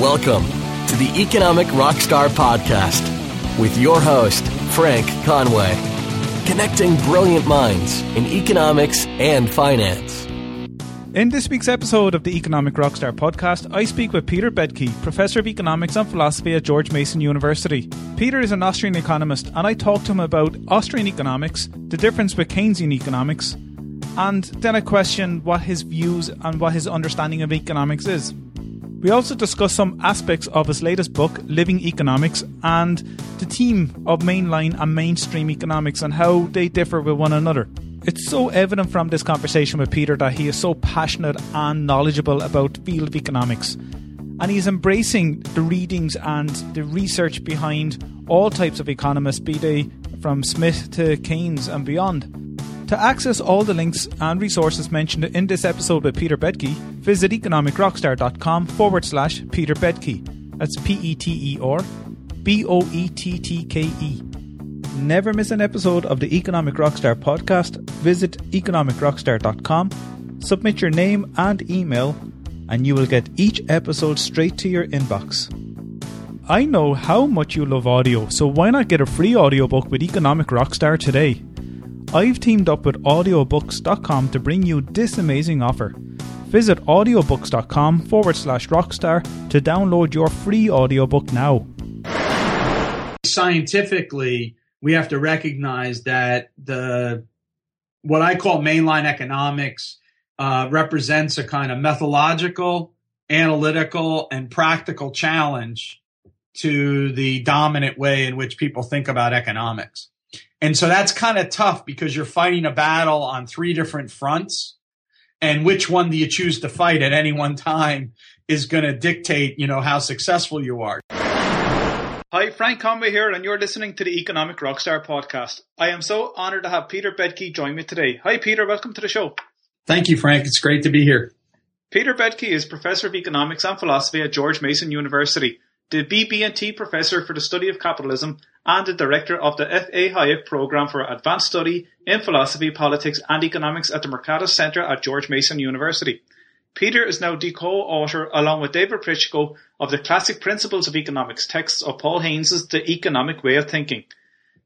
Welcome to the Economic Rockstar Podcast with your host, Frank Conway, connecting brilliant minds in economics and finance. In this week's episode of the Economic Rockstar podcast, I speak with Peter Boettke, Professor of Economics and Philosophy at George Mason University. Peter is an Austrian economist, and I talk to him about Austrian economics, the difference with Keynesian economics, and then I question what his views and what his understanding of economics is. We also discuss some aspects of his latest book, Living Economics, and the theme of mainline and mainstream economics and how they differ with one another. It's so evident from this conversation with Peter that he is so passionate and knowledgeable about field of economics. And he's embracing the readings and the research behind all types of economists, be they from Smith to Keynes and beyond. To access all the links and resources mentioned in this episode with Peter Boettke, visit economicrockstar.com forward slash Peter Boettke. That's P E T E R B O E T T K E. Never miss an episode of the Economic Rockstar podcast. Visit economicrockstar.com, submit your name and email, and you will get each episode straight to your inbox. I know how much you love audio, so why not get a free audiobook with Economic Rockstar today? I've teamed up with audiobooks.com to bring you this amazing offer. Visit audiobooks.com forward slash rockstar to download your free audiobook now. Scientifically, we have to recognize that the what I call mainline economics uh, represents a kind of methodological, analytical, and practical challenge to the dominant way in which people think about economics. And so that's kind of tough because you're fighting a battle on three different fronts. And which one do you choose to fight at any one time is going to dictate, you know, how successful you are. Hi, Frank Conway here, and you're listening to the Economic Rockstar podcast. I am so honored to have Peter Boettke join me today. Hi, Peter. Welcome to the show. Thank you, Frank. It's great to be here. Peter Boettke is Professor of Economics and Philosophy at George Mason University, the BB&T Professor for the Study of Capitalism, and the Director of the F.A. Hayek Program for Advanced Study in Philosophy, Politics and Economics at the Mercatus Center at George Mason University. Peter is now the co-author, along with David Prychitko, of the Classic Principles of Economics texts of Paul Heyne's The Economic Way of Thinking.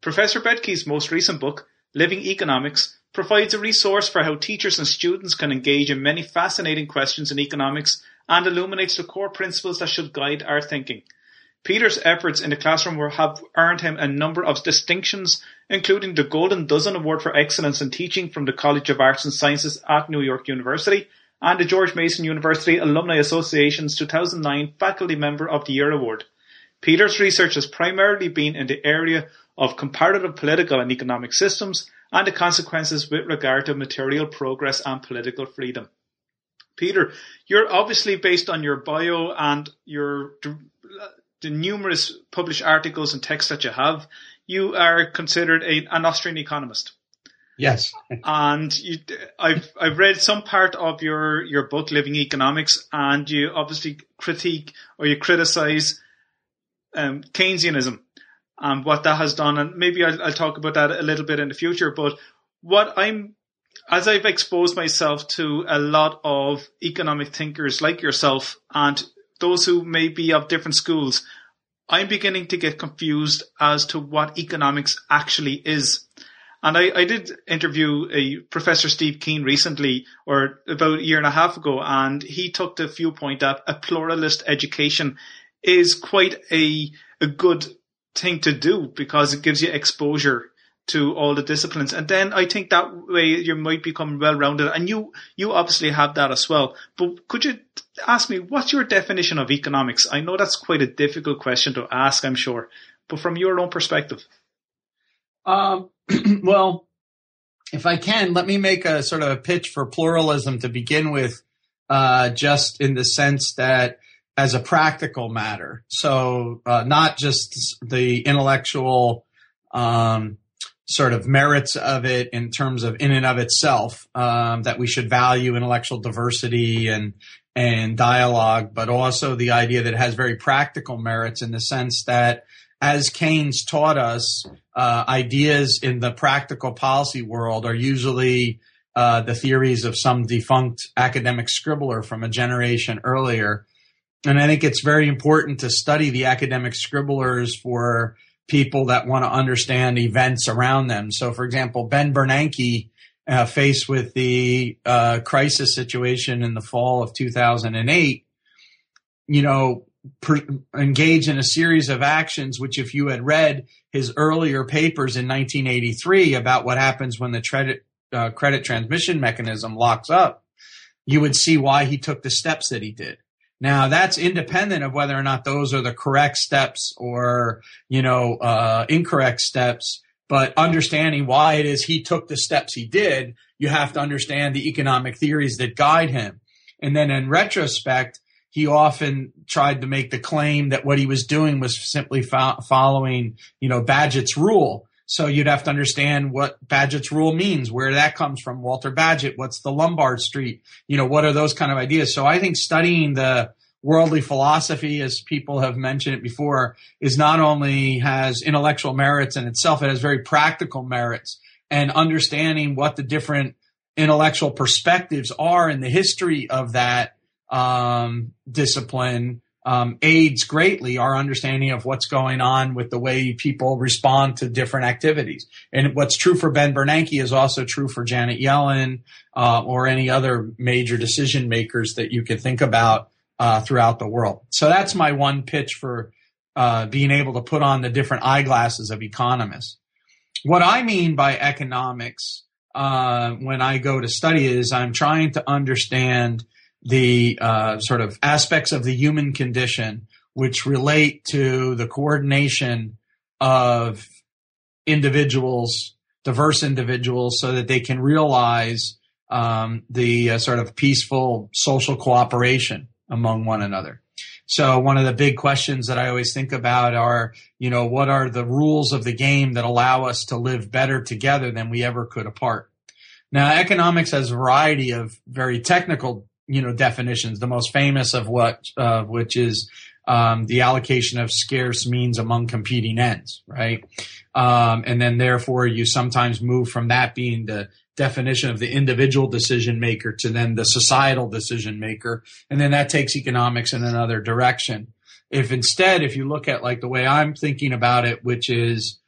Professor Boettke's most recent book, Living Economics, provides a resource for how teachers and students can engage in many fascinating questions in economics and illuminates the core principles that should guide our thinking. Peter's efforts in the classroom have earned him a number of distinctions, including the Golden Dozen Award for Excellence in Teaching from the College of Arts and Sciences at New York University and the George Mason University Alumni Association's 2009 Faculty Member of the Year Award. Peter's research has primarily been in the area of comparative political and economic systems and the consequences with regard to material progress and political freedom. Peter, you're obviously based on your bio and your the numerous published articles and texts that you have, you are considered a, an Austrian economist. Yes. and you, I've I've read some part of your your book, Living Economics, and you obviously critique or you criticize um, Keynesianism and what that has done. And maybe I'll, I'll talk about that a little bit in the future. But what I'm as I've exposed myself to a lot of economic thinkers like yourself and those who may be of different schools, I'm beginning to get confused as to what economics actually is. And I, I did interview a Professor Steve Keen recently, or about a year and a half ago, and he took the viewpoint that a pluralist education is quite a, a good thing to do because it gives you exposure to all the disciplines. And then I think that way you might become well rounded. And you, you obviously have that as well. But could you ask me, what's your definition of economics? I know that's quite a difficult question to ask, I'm sure, but from your own perspective. Um, well, if I can, let me make a sort of a pitch for pluralism to begin with, uh, just in the sense that as a practical matter. So, uh, not just the intellectual, um, sort of merits of it in terms of in and of itself um, that we should value intellectual diversity and and dialogue, but also the idea that it has very practical merits in the sense that as Keynes taught us, uh, ideas in the practical policy world are usually uh, the theories of some defunct academic scribbler from a generation earlier. And I think it's very important to study the academic scribblers for people that want to understand events around them. So, for example, Ben Bernanke, uh, faced with the uh, crisis situation in the fall of 2008, you know, per- engage in a series of actions, which if you had read his earlier papers in 1983 about what happens when the credit, uh, credit transmission mechanism locks up, you would see why he took the steps that he did. Now that's independent of whether or not those are the correct steps or, you know, uh, incorrect steps. But understanding why it is he took the steps he did, you have to understand the economic theories that guide him. And then in retrospect, he often tried to make the claim that what he was doing was simply fo- following, you know, Bagehot's rule. So you'd have to understand what Bagehot's rule means, where that comes from. Walter Bagehot, what's the Lombard Street? You know, what are those kind of ideas? So I think studying the worldly philosophy, as people have mentioned it before, is not only has intellectual merits in itself, it has very practical merits and understanding what the different intellectual perspectives are in the history of that um, discipline um, aids greatly our understanding of what's going on with the way people respond to different activities. And what's true for Ben Bernanke is also true for Janet Yellen uh, or any other major decision makers that you could think about uh, throughout the world. So that's my one pitch for uh, being able to put on the different eyeglasses of economists. What I mean by economics uh, when I go to study is I'm trying to understand the uh, sort of aspects of the human condition which relate to the coordination of individuals, diverse individuals, so that they can realize um, the uh, sort of peaceful social cooperation among one another. So one of the big questions that I always think about are, you know, what are the rules of the game that allow us to live better together than we ever could apart? Now, economics has a variety of very technical you know definitions. The most famous of what uh, which is um, the allocation of scarce means among competing ends, right? Um, and then therefore you sometimes move from that being the definition of the individual decision maker to then the societal decision maker, and then that takes economics in another direction. If instead, if you look at like the way I'm thinking about it, which is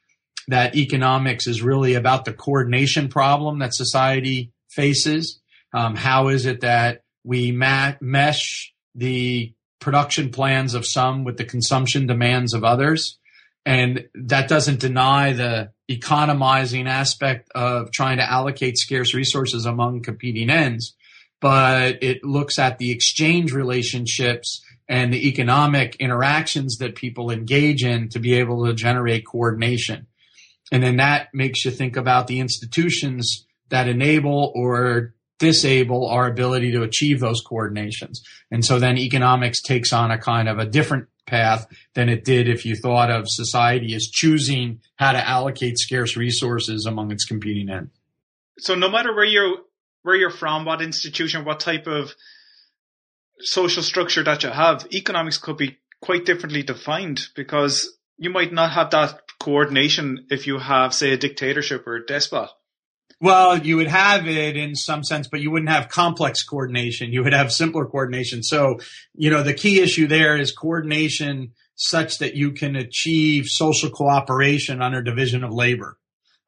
that economics is really about the coordination problem that society faces. Um, how is it that we ma- mesh the production plans of some with the consumption demands of others. And that doesn't deny the economizing aspect of trying to allocate scarce resources among competing ends, but it looks at the exchange relationships and the economic interactions that people engage in to be able to generate coordination. And then that makes you think about the institutions that enable or disable our ability to achieve those coordinations. And so then economics takes on a kind of a different path than it did if you thought of society as choosing how to allocate scarce resources among its competing ends. So no matter where you're where you're from, what institution, what type of social structure that you have, economics could be quite differently defined because you might not have that coordination if you have, say, a dictatorship or a despot. Well, you would have it in some sense, but you wouldn't have complex coordination. You would have simpler coordination. So, you know, the key issue there is coordination such that you can achieve social cooperation under division of labor.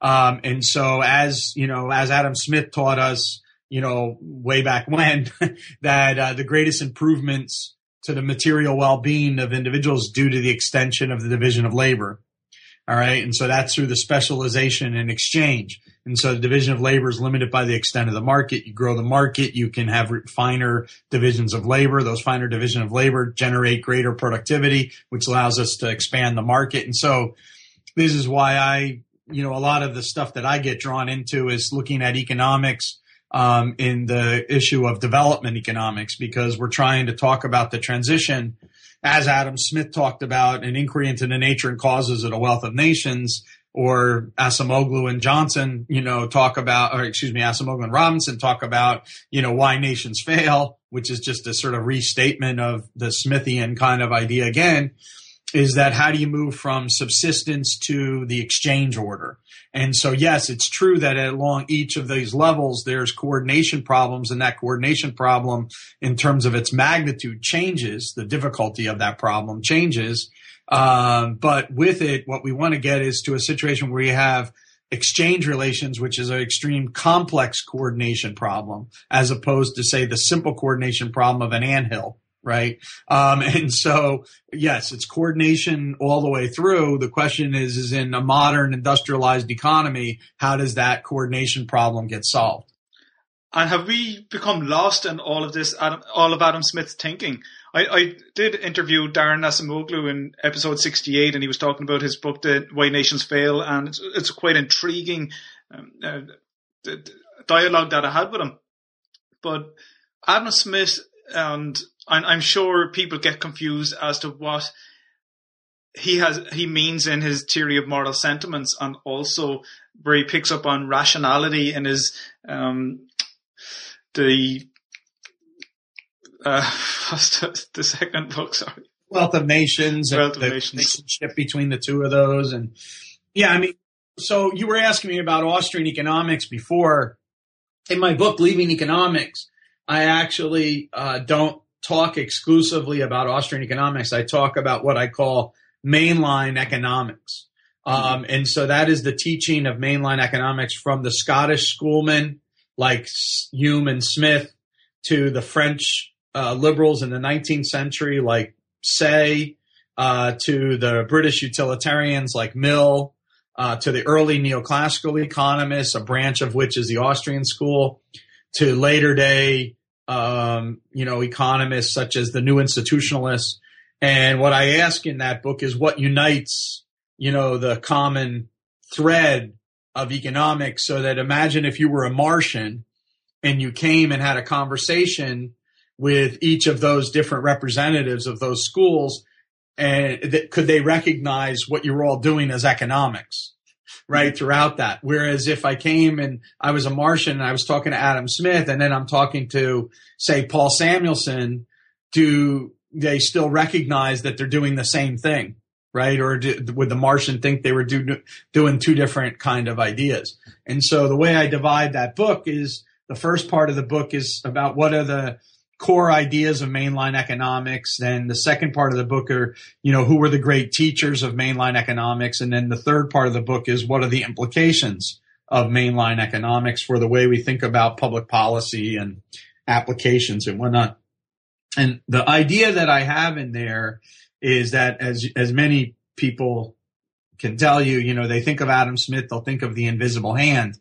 Um, and so as, you know, as Adam Smith taught us, you know, way back when, that uh, the greatest improvements to the material well-being of individuals due to the extension of the division of labor. All right. And so that's through the specialization and exchange. And so the division of labor is limited by the extent of the market. You grow the market, you can have finer divisions of labor. Those finer division of labor generate greater productivity, which allows us to expand the market. And so this is why I, you know, a lot of the stuff that I get drawn into is looking at economics um, in the issue of development economics because we're trying to talk about the transition as Adam Smith talked about, an inquiry into the nature and causes of the wealth of nations or Acemoglu and Johnson, you know, talk about, or excuse me, Acemoglu and Robinson talk about, you know, why nations fail, which is just a sort of restatement of the Smithian kind of idea again. is that how do you move from subsistence to the exchange order? And so, yes, it's true that along each of these levels, there's coordination problems, and that coordination problem, in terms of its magnitude, changes. The difficulty of that problem changes. Um, but with it, what we want to get is to a situation where you have exchange relations, which is an extreme complex coordination problem, as opposed to, say, the simple coordination problem of an anthill right? Um, and so, yes, it's coordination all the way through. The question is, is in a modern industrialized economy, how does that coordination problem get solved? And have we become lost in all of this, Adam, all of Adam Smith's thinking? I, I did interview Daron Acemoglu in episode 68, and he was talking about his book, The Why Nations Fail, and it's, it's quite intriguing um, uh, dialogue that I had with him. But Adam Smith and I'm sure people get confused as to what he has he means in his theory of moral sentiments, and also where he picks up on rationality in his um, the uh, the, the second book? Sorry, Wealth of Nations. Wealth of the Nations. Relationship between the two of those, and yeah, I mean, so you were asking me about Austrian economics before. In my book, Living Economics, I actually uh, don't talk exclusively about Austrian economics. I talk about what I call mainline economics. Um, and so that is the teaching of mainline economics from the Scottish schoolmen like Hume and Smith to the French uh, liberals in the 19th century like Say, uh, to the British utilitarians like Mill, uh, to the early neoclassical economists, a branch of which is the Austrian school, to later day um, you know, economists such as the new institutionalists. And what I ask in that book is what unites, you know, the common thread of economics so that imagine if you were a Martian and you came and had a conversation with each of those different representatives of those schools and th- could they recognize what you're all doing as economics? Right mm-hmm. throughout that. Whereas if I came and I was a Martian and I was talking to Adam Smith and then I'm talking to say Paul Samuelson, do they still recognize that they're doing the same thing? Right. Or do, would the Martian think they were do, doing two different kind of ideas? And so the way I divide that book is the first part of the book is about what are the core ideas of mainline economics. Then the second part of the book are, you know, who were the great teachers of mainline economics? And then the third part of the book is what are the implications of mainline economics for the way we think about public policy and applications and whatnot. And the idea that I have in there is that as, as many people can tell you, you know, they think of Adam Smith, they'll think of the invisible hand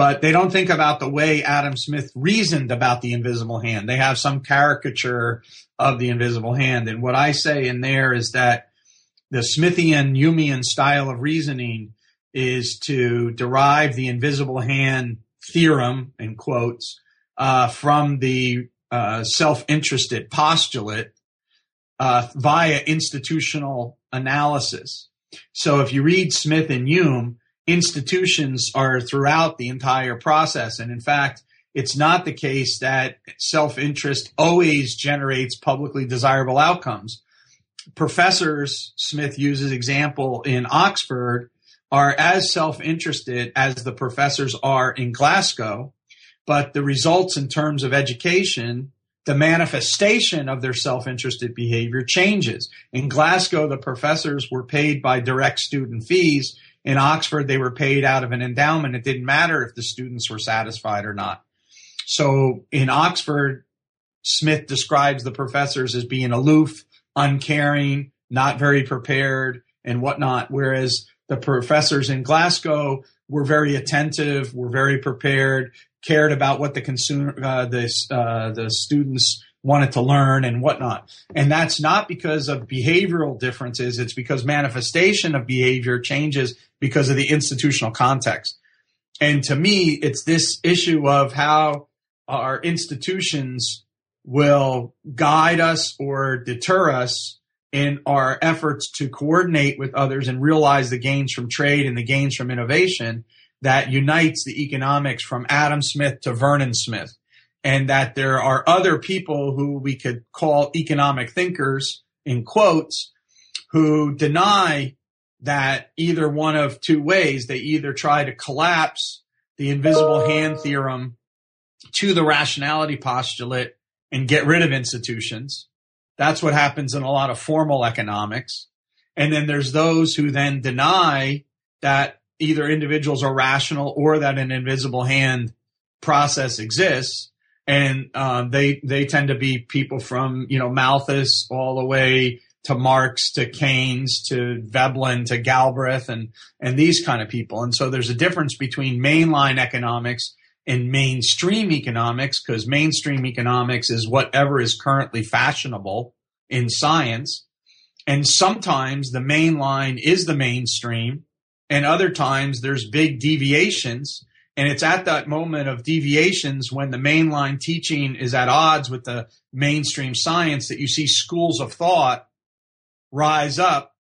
but they don't think about the way Adam Smith reasoned about the invisible hand. They have some caricature of the invisible hand. And what I say in there is that the Smithian Humean style of reasoning is to derive the invisible hand theorem, in quotes, uh, from the uh, self interested postulate uh, via institutional analysis. So if you read Smith and Hume, institutions are throughout the entire process. And in fact, it's not the case that self interest always generates publicly desirable outcomes. Professors, Smith uses example in Oxford, are as self interested as the professors are in Glasgow, but the results in terms of education, the manifestation of their self interested behavior changes. In Glasgow, the professors were paid by direct student fees in Oxford, they were paid out of an endowment. It didn't matter if the students were satisfied or not. So in Oxford, Smith describes the professors as being aloof, uncaring, not very prepared, and whatnot. Whereas the professors in Glasgow were very attentive, were very prepared, cared about what the consumer, uh, the uh, the students wanted to learn and whatnot. And that's not because of behavioral differences. It's because manifestation of behavior changes because of the institutional context. And to me, it's this issue of how our institutions will guide us or deter us in our efforts to coordinate with others and realize the gains from trade and the gains from innovation that unites the economics from Adam Smith to Vernon Smith and that there are other people who we could call economic thinkers in quotes who deny that either one of two ways. They either try to collapse the invisible hand theorem to the rationality postulate and get rid of institutions. That's what happens in a lot of formal economics. And then there's those who then deny that either individuals are rational or that an invisible hand process exists. And um, they they tend to be people from you know Malthus all the way to Marx to Keynes to Veblen to Galbraith and and these kind of people. And so there's a difference between mainline economics and mainstream economics because mainstream economics is whatever is currently fashionable in science. And sometimes the main line is the mainstream and other times there's big deviations. And it's at that moment of deviations when the mainline teaching is at odds with the mainstream science that you see schools of thought rise up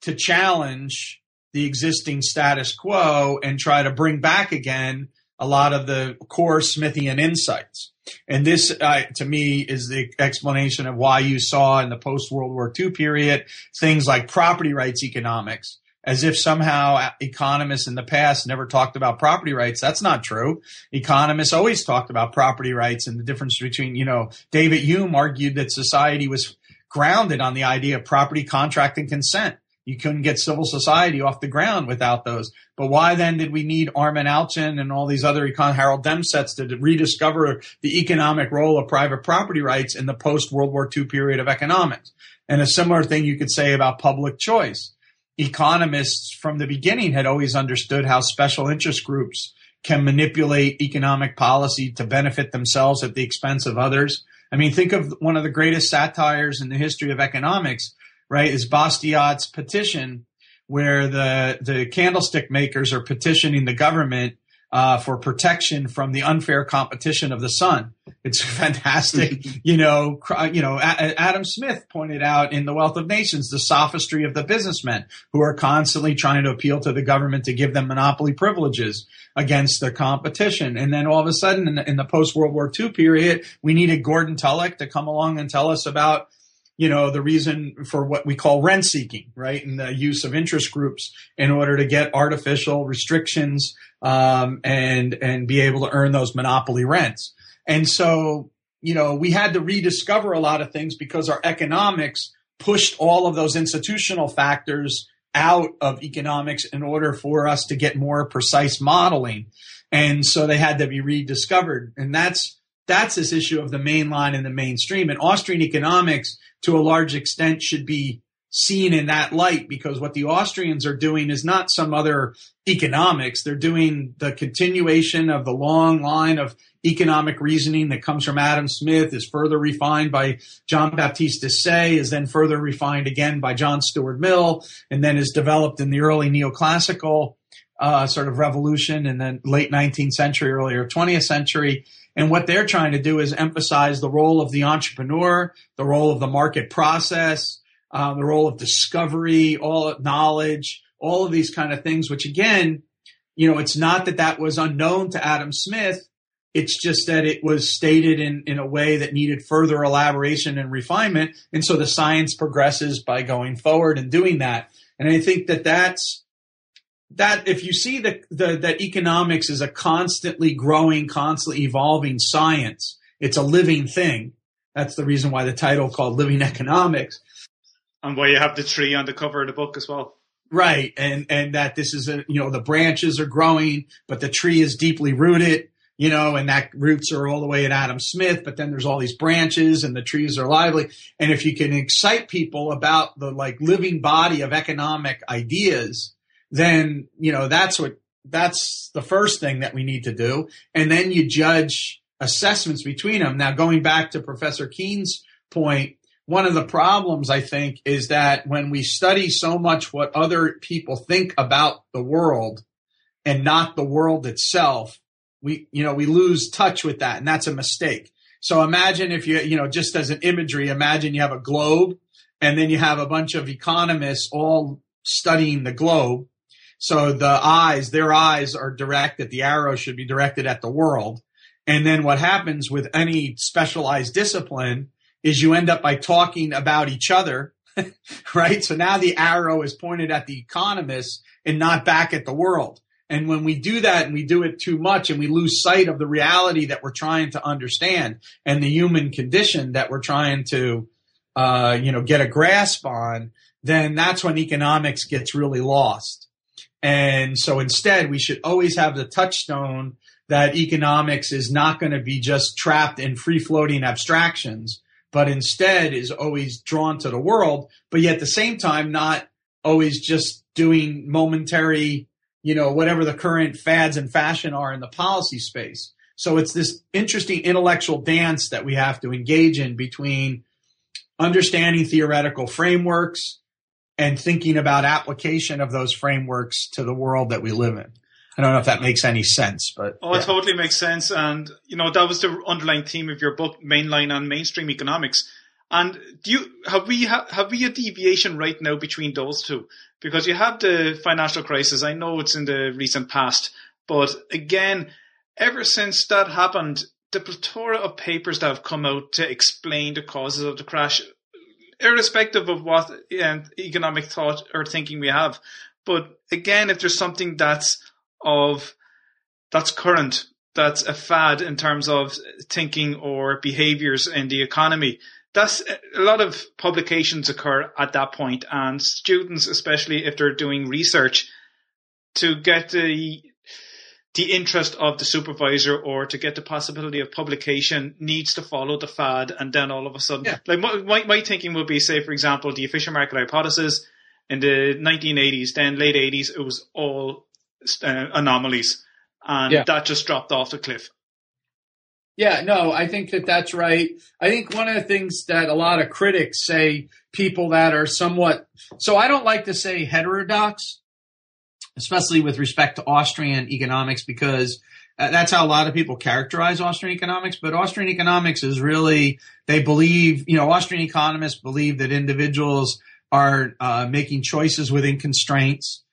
to challenge the existing status quo and try to bring back again a lot of the core Smithian insights. And this, uh, to me, is the explanation of why you saw in the post World War II period things like property rights economics, as if somehow economists in the past never talked about property rights. That's not true. Economists always talked about property rights and the difference between, you know, David Hume argued that society was grounded on the idea of property contract and consent. You couldn't get civil society off the ground without those. But why then did we need Armen Alchian and all these other econ Harold Demsetz to rediscover the economic role of private property rights in the post World War II period of economics? And a similar thing you could say about public choice. Economists from the beginning had always understood how special interest groups can manipulate economic policy to benefit themselves at the expense of others. I mean, think of one of the greatest satires in the history of economics, right? Is Bastiat's petition, where the the candlestick makers are petitioning the government uh, for protection from the unfair competition of the sun. It's fantastic. you know, you know, Adam Smith pointed out in The Wealth of Nations the sophistry of the businessmen who are constantly trying to appeal to the government to give them monopoly privileges against the competition. And then all of a sudden, in the, in the post World War II period, we needed Gordon Tullock to come along and tell us about you know, the reason for what we call rent seeking, right? And the use of interest groups in order to get artificial restrictions um, and and be able to earn those monopoly rents. And so, you know, we had to rediscover a lot of things because our economics pushed all of those institutional factors out of economics in order for us to get more precise modeling. And so they had to be rediscovered. And that's that's this issue of the mainline and the mainstream. And Austrian economics, to a large extent, should be seen in that light because what the Austrians are doing is not some other economics. They're doing the continuation of the long line of economic reasoning that comes from Adam Smith, is further refined by John Baptiste Say, is then further refined again by John Stuart Mill, and then is developed in the early neoclassical uh, sort of revolution in the late 19th century, earlier 20th century. And what they're trying to do is emphasize the role of the entrepreneur, the role of the market process, uh, the role of discovery, all knowledge, all of these kind of things, which again, you know, it's not that that was unknown to Adam Smith. It's just that it was stated in, in a way that needed further elaboration and refinement. And so the science progresses by going forward and doing that. And I think that that's, that if you see that the, that economics is a constantly growing, constantly evolving science, it's a living thing. That's the reason why the title called Living Economics. And why you have the tree on the cover of the book as well. Right. And, and that this is a, you know, the branches are growing, but the tree is deeply rooted, you know, and that roots are all the way at Adam Smith, but then there's all these branches and the trees are lively. And if you can excite people about the like living body of economic ideas, then, you know, that's what, that's the first thing that we need to do. And then you judge assessments between them. Now, going back to Professor Keen's point, one of the problems I think is that when we study so much what other people think about the world and not the world itself, we, you know, we lose touch with that and that's a mistake. So imagine if you, you know, just as an imagery, imagine you have a globe and then you have a bunch of economists all studying the globe. So the eyes, their eyes are directed, the arrow should be directed at the world. And then what happens with any specialized discipline is you end up by talking about each other right? So now the arrow is pointed at the economists and not back at the world. And when we do that and we do it too much and we lose sight of the reality that we're trying to understand and the human condition that we're trying to, uh, you know, get a grasp on, then that's when economics gets really lost. And so instead, we should always have the touchstone that economics is not going to be just trapped in free floating abstractions, but instead is always drawn to the world, but yet at the same time, not always just doing momentary you know, whatever the current fads and fashion are in the policy space. So it's this interesting intellectual dance that we have to engage in between understanding theoretical frameworks and thinking about application of those frameworks to the world that we live in. I don't know if that makes any sense, but oh, yeah. it totally makes sense. And you know that was the underlying theme of your book, mainline and mainstream economics. And do you have we ha, have we a deviation right now between those two? Because you have the financial crisis. I know it's in the recent past, but again, ever since that happened, the plethora of papers that have come out to explain the causes of the crash, irrespective of what um, economic thought or thinking we have. But again, if there's something that's of that's current, that's a fad in terms of thinking or behaviors in the economy, that's a lot of publications occur at that point, and students, especially if they're doing research, to get the the interest of the supervisor or to get the possibility of publication needs to follow the fad, and then all of a sudden, yeah. like my, my thinking would be, say, for example, the efficient market hypothesis in the 1980s, then late 80s, it was all uh, anomalies, and yeah. that just dropped off the cliff. Yeah, no, I think that that's right. I think one of the things that a lot of critics say, people that are somewhat, so I don't like to say heterodox, especially with respect to Austrian economics, because that's how a lot of people characterize Austrian economics. But Austrian economics is really, they believe, you know, Austrian economists believe that individuals are uh, making choices within constraints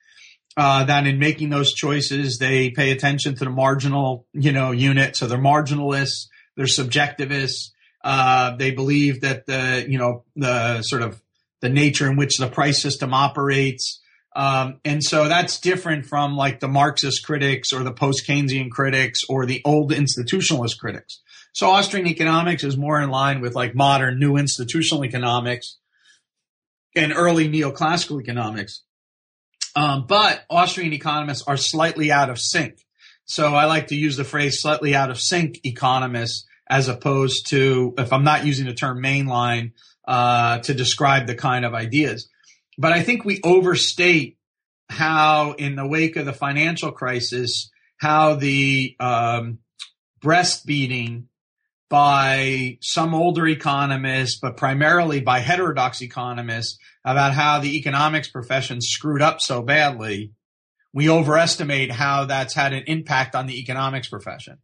uh, that in making those choices, they pay attention to the marginal, you know, unit. So they're marginalists, they're subjectivists. Uh, they believe that the, you know, the sort of the nature in which the price system operates. Um, and so that's different from like the Marxist critics or the post Keynesian critics or the old institutionalist critics. So Austrian economics is more in line with like modern new institutional economics and early neoclassical economics. Um, but Austrian economists are slightly out of sync. So I like to use the phrase slightly out of sync economists as opposed to, if I'm not using the term mainline, uh, to describe the kind of ideas. But I think we overstate how, in the wake of the financial crisis, how the um, breastfeeding by some older economists, but primarily by heterodox economists, about how the economics profession screwed up so badly, we overestimate how that's had an impact on the economics profession.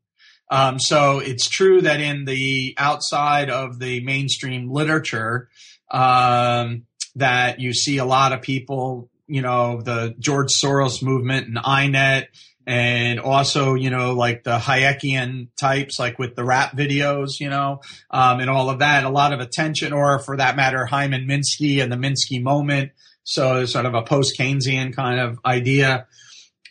Um, so it's true that in the outside of the mainstream literature, um, that you see a lot of people, you know, the George Soros movement and INET and also you know like the Hayekian types, like with the rap videos, you know, um, and all of that. A lot of attention, or for that matter, Hyman Minsky and the Minsky moment. So sort of a post Keynesian kind of idea.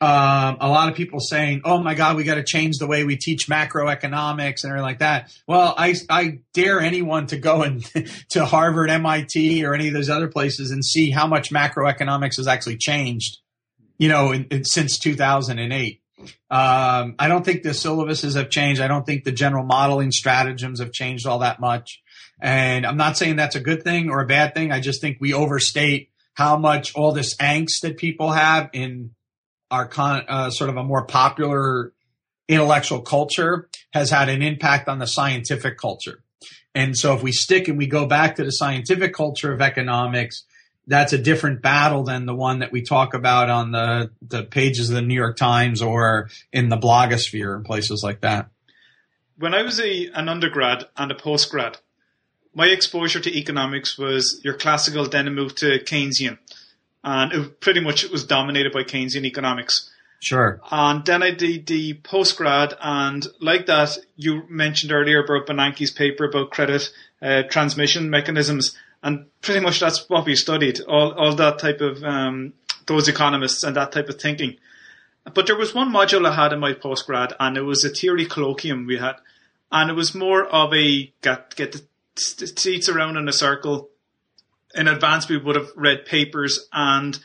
Um, a lot of people saying, "Oh my God, we got to change the way we teach macroeconomics and everything like that." Well, I I dare anyone to go and to Harvard, MIT, or any of those other places and see how much macroeconomics has actually changed you know, in, in, since 2008. Um, I don't think the syllabuses have changed. I don't think the general modeling stratagems have changed all that much. And I'm not saying that's a good thing or a bad thing. I just think we overstate how much all this angst that people have in our con, uh, sort of a more popular intellectual culture has had an impact on the scientific culture. And so if we stick and we go back to the scientific culture of economics, that's a different battle than the one that we talk about on the, the pages of the New York Times or in the blogosphere and places like that. When I was a, an undergrad and a postgrad, my exposure to economics was your classical, then it moved to Keynesian. And it pretty much was dominated by Keynesian economics. Sure. And then I did the postgrad, and like that, you mentioned earlier about Bernanke's paper about credit uh, transmission mechanisms. And pretty much that's what we studied. All all that type of um, those economists and that type of thinking. But there was one module I had in my postgrad, and it was a theory colloquium we had, and it was more of a get get the seats around in a circle. In advance, we would have read papers, and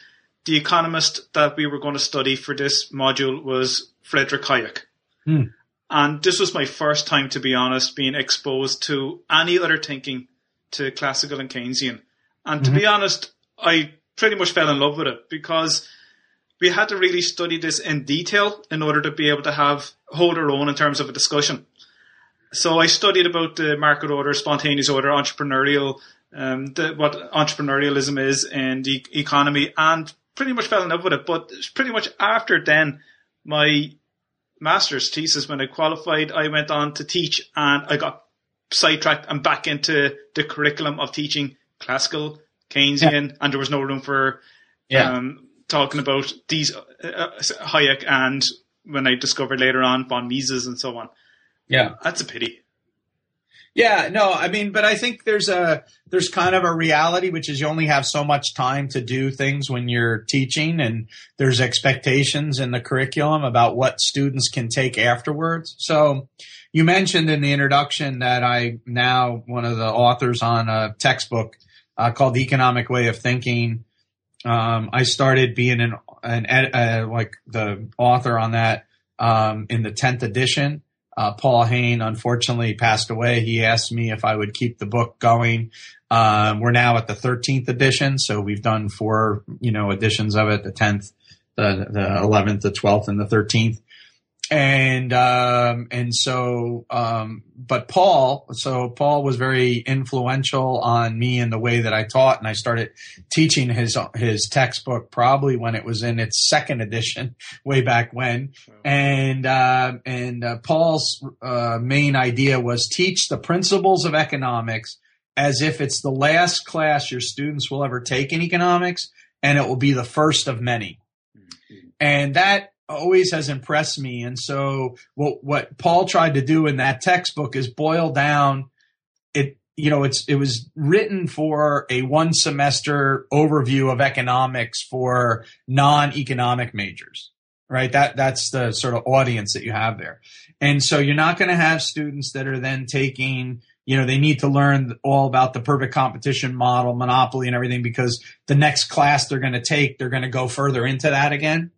the economist that we were going to study for this module was Frederick Hayek. Hmm. And this was my first time, to be honest, being exposed to any other thinking to classical and Keynesian. And mm-hmm. to be mm-hmm. honest, I pretty much fell in love with it because we had to really study this in detail in order to be able to have hold our own in terms of a discussion. So I studied about the market order, spontaneous order, entrepreneurial, um, the, what entrepreneurialism is in the economy, and pretty much fell in love with it. But pretty much after then, my master's thesis, when I qualified, I went on to teach, and I got sidetracked and back into the curriculum of teaching classical Keynesian, yeah. and there was no room for yeah. um, talking about these uh, uh, Hayek and when I discovered later on von Mises and so on. Yeah, that's a pity. Yeah, no, I mean, but I think there's a there's kind of a reality which is you only have so much time to do things when you're teaching and there's expectations in the curriculum about what students can take afterwards. So you mentioned in the introduction that I now one of the authors on a textbook uh, called The Economic Way of Thinking. Um, I started being an, an ed, uh, like the author on that um, in the 10th edition. Uh, Paul Heyne unfortunately passed away. He asked me if I would keep the book going. Um, we're now at the 13th edition, so we've done four, you know, editions of it: the 10th, the, the 11th, the 12th, and the 13th and um, and so um, but Paul so Paul was very influential on me in the way that I taught. And I started teaching his his textbook probably when it was in its second edition way back when. And uh, and uh, Paul's uh, main idea was teach the principles of economics as if it's the last class your students will ever take in economics and it will be the first of many. Mm-hmm. and that always has impressed me. And so what what Paul tried to do in that textbook is boil down it you know it's it was written for a one semester overview of economics for non-economic majors right? That that's the sort of audience that you have there. And so you're not going to have students that are then taking you know they need to learn all about the perfect competition model monopoly and everything because the next class they're going to take they're going to go further into that again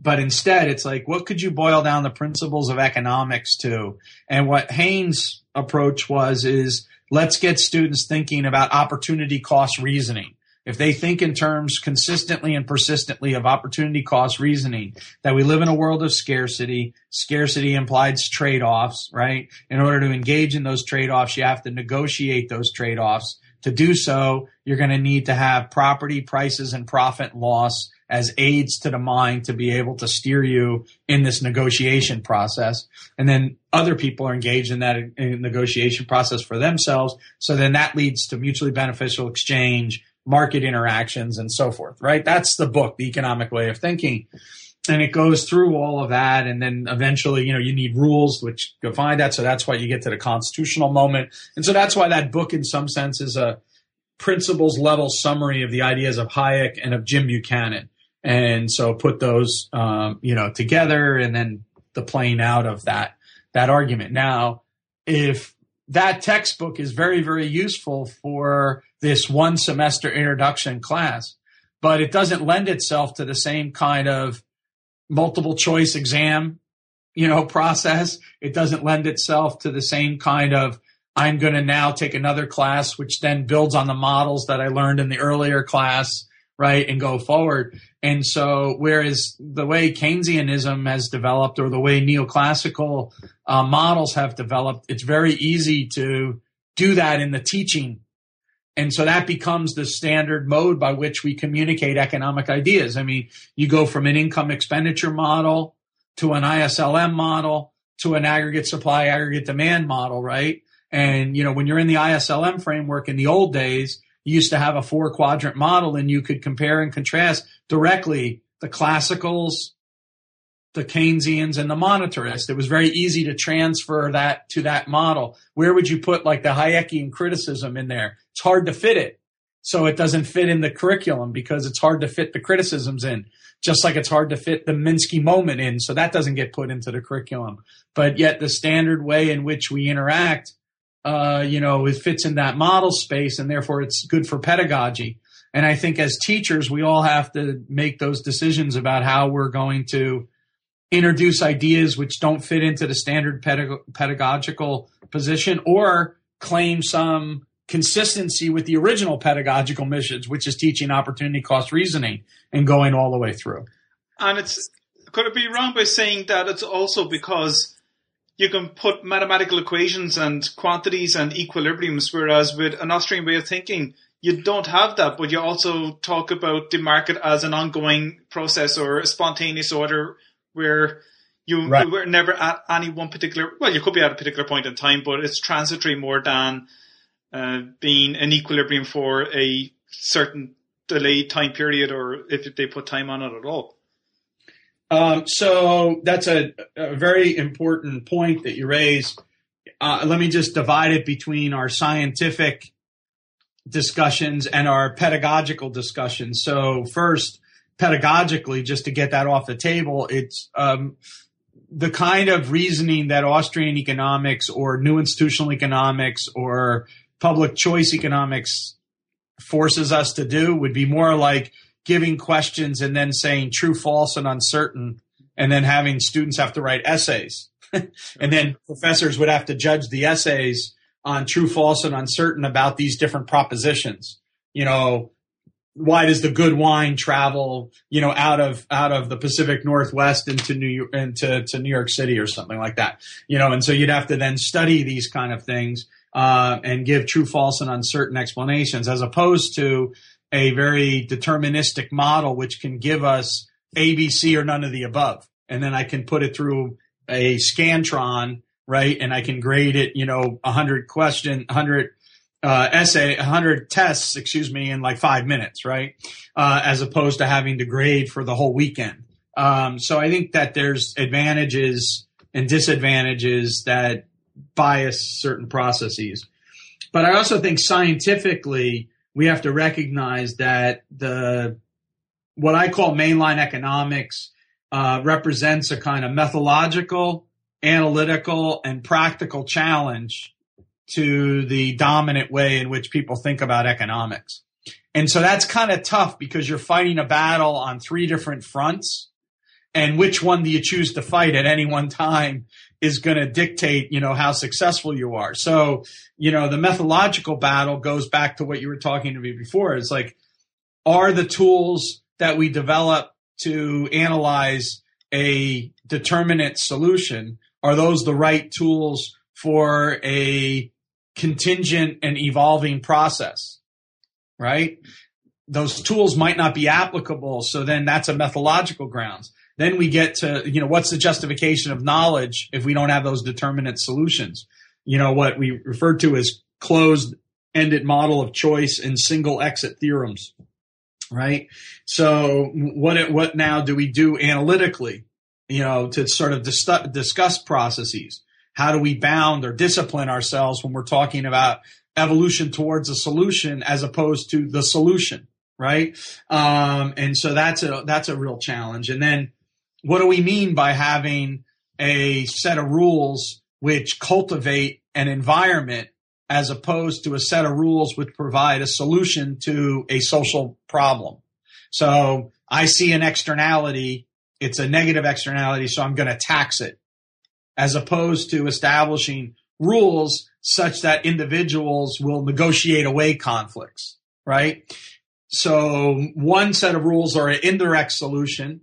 but instead it's like what could you boil down the principles of economics to? And what Heyne's approach was is let's get students thinking about opportunity cost reasoning. If they think in terms consistently and persistently of opportunity cost reasoning that we live in a world of scarcity scarcity implies trade-offs right? In order to engage in those trade-offs you have to negotiate those trade-offs. To do so you're going to need to have property prices and profit loss as aids to the mind to be able to steer you in this negotiation process. And then other people are engaged in that negotiation process for themselves. So then that leads to mutually beneficial exchange, market interactions, and so forth, right? That's the book, The Economic Way of Thinking. And it goes through all of that. And then eventually, you know, you need rules which define that. So that's why you get to the constitutional moment. And so that's why that book, in some sense, is a principles level summary of the ideas of Hayek and of Jim Buchanan and so put those um, you know together and then the playing out of that that argument now if that textbook is very very useful for this one semester introduction class but it doesn't lend itself to the same kind of multiple choice exam you know process it doesn't lend itself to the same kind of i'm going to now take another class which then builds on the models that i learned in the earlier class right, and go forward. And so, whereas the way Keynesianism has developed or the way neoclassical uh, models have developed, it's very easy to do that in the teaching. And so that becomes the standard mode by which we communicate economic ideas. I mean, you go from an income expenditure model to an ISLM model to an aggregate supply, aggregate demand model, right? And, you know, when you're in the ISLM framework in the old days, used to have a four quadrant model and you could compare and contrast directly the classicals, the Keynesians and the monetarists. It was very easy to transfer that to that model. Where would you put like the Hayekian criticism in there? It's hard to fit it. so it doesn't fit in the curriculum because it's hard to fit the criticisms in just like it's hard to fit the Minsky moment in so that doesn't get put into the curriculum but yet the standard way in which we interact uh, you know it fits in that model space and therefore it's good for pedagogy and i think as teachers we all have to make those decisions about how we're going to introduce ideas which don't fit into the standard pedag- pedagogical position or claim some consistency with the original pedagogical missions, which is teaching opportunity cost reasoning and going all the way through. And it's could it be wrong by saying that it's also because you can put mathematical equations and quantities and equilibriums, whereas with an Austrian way of thinking, you don't have that, but you also talk about the market as an ongoing process or a spontaneous order where you, right. you were never at any one particular, well, you could be at a particular point in time, but it's transitory more than uh, being an equilibrium for a certain delayed time period or if they put time on it at all. Um, so that's a, a, very important point that you raise. Uh, let me just divide it between our scientific discussions and our pedagogical discussions. So first, pedagogically, just to get that off the table, it's um, the kind of reasoning that Austrian economics or new institutional economics or public choice economics forces us to do would be more like giving questions and then saying true, false, and uncertain, and then having students have to write essays. and then professors would have to judge the essays on true, false, and uncertain about these different propositions. You know, why does the good wine travel, you know, out of out of the Pacific Northwest into New York into to New York City or something like that? You know, and so you'd have to then study these kind of things uh, and give true, false, and uncertain explanations, as opposed to a very deterministic model which can give us A, B, C, or none of the above, and then I can put it through a scantron, right, and I can grade it, you know, hundred question, hundred uh, essay, 100 tests, excuse me, in like five minutes, right? Uh, as opposed to having to grade for the whole weekend. Um, so I think that there's advantages and disadvantages that bias certain processes. But I also think scientifically, we have to recognize that the what I call mainline economics uh, represents a kind of methodological, analytical, and practical challenge to the dominant way in which people think about economics. And so that's kind of tough because you're fighting a battle on three different fronts. And which one do you choose to fight at any one time is going to dictate, you know, how successful you are. So, you know, the methodological battle goes back to what you were talking to me before. It's like, are the tools that we develop to analyze a determinate solution, are those the right tools for a contingent and evolving process, right? Those tools might not be applicable. So then that's a methodological grounds. Then we get to, you know, what's the justification of knowledge if we don't have those determinate solutions? You know, what we refer to as closed ended model of choice and single exit theorems, right? So what, what now do we do analytically, you know, to sort of dis- discuss processes? How do we bound or discipline ourselves when we're talking about evolution towards a solution as opposed to the solution, right? Um, and so that's a that's a real challenge. And then, what do we mean by having a set of rules which cultivate an environment as opposed to a set of rules which provide a solution to a social problem? So I see an externality. It's a negative externality, so I'm going to tax it as opposed to establishing rules such that individuals will negotiate away conflicts, right? So one set of rules are an indirect solution.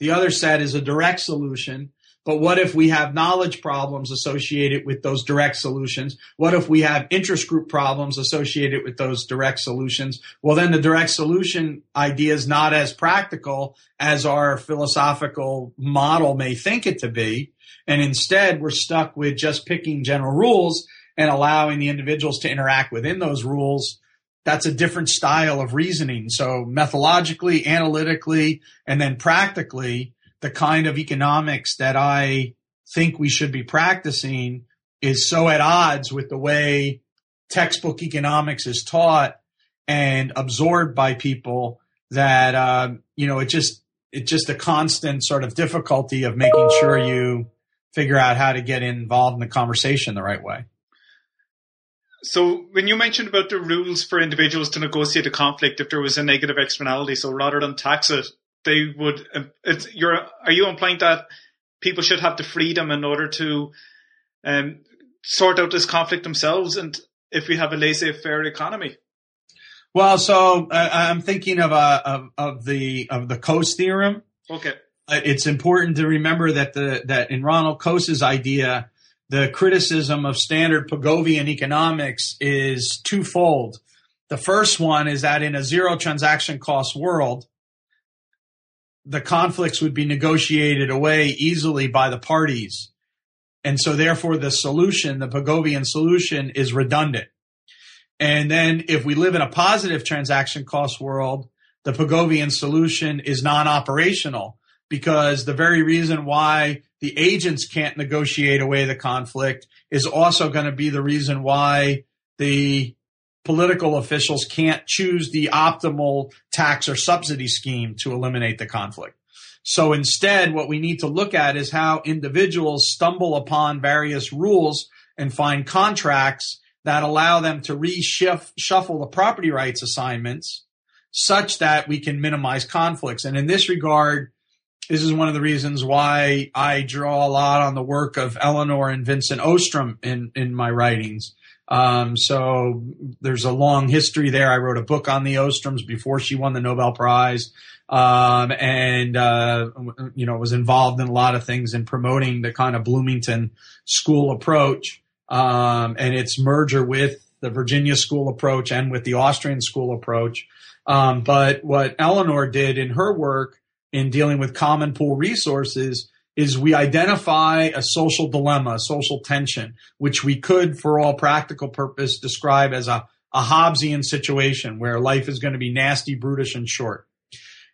The other set is a direct solution. But what if we have knowledge problems associated with those direct solutions? What if we have interest group problems associated with those direct solutions? Well, then the direct solution idea is not as practical as our philosophical model may think it to be. And instead, we're stuck with just picking general rules and allowing the individuals to interact within those rules. That's a different style of reasoning. So methodologically, analytically, and then practically, the kind of economics that I think we should be practicing is so at odds with the way textbook economics is taught and absorbed by people that uh, you know it just it's just a constant sort of difficulty of making sure you figure out how to get involved in the conversation the right way. So when you mentioned about the rules for individuals to negotiate a conflict if there was a negative externality, so rather than tax it, they would. It's, you're are you implying that people should have the freedom in order to um, sort out this conflict themselves? And if we have a laissez-faire economy. Well, so uh, I'm thinking of, uh, of, of the of the Coase theorem. Okay. Uh, it's important to remember that the that in Ronald Coase's idea, the criticism of standard Pigouvian economics is twofold. The first one is that in a zero transaction cost world, the conflicts would be negotiated away easily by the parties. And so therefore the solution, the Pigouvian solution is redundant. And then if we live in a positive transaction cost world, the Pigouvian solution is non-operational because the very reason why the agents can't negotiate away the conflict is also going to be the reason why the political officials can't choose the optimal tax or subsidy scheme to eliminate the conflict. So instead, what we need to look at is how individuals stumble upon various rules and find contracts that allow them to reshuffle the property rights assignments such that we can minimize conflicts. And in this regard, this is one of the reasons why I draw a lot on the work of Elinor and Vincent Ostrom in, in my writings. Um, so there's a long history there. I wrote a book on the Ostroms before she won the Nobel Prize. Um, and, uh, you know, was involved in a lot of things in promoting the kind of Bloomington school approach um, and its merger with the Virginia school approach and with the Austrian school approach. Um, but what Elinor did in her work in dealing with common pool resources is we identify a social dilemma, a social tension, which we could, for all practical purpose, describe as a, a Hobbesian situation where life is going to be nasty, brutish, and short.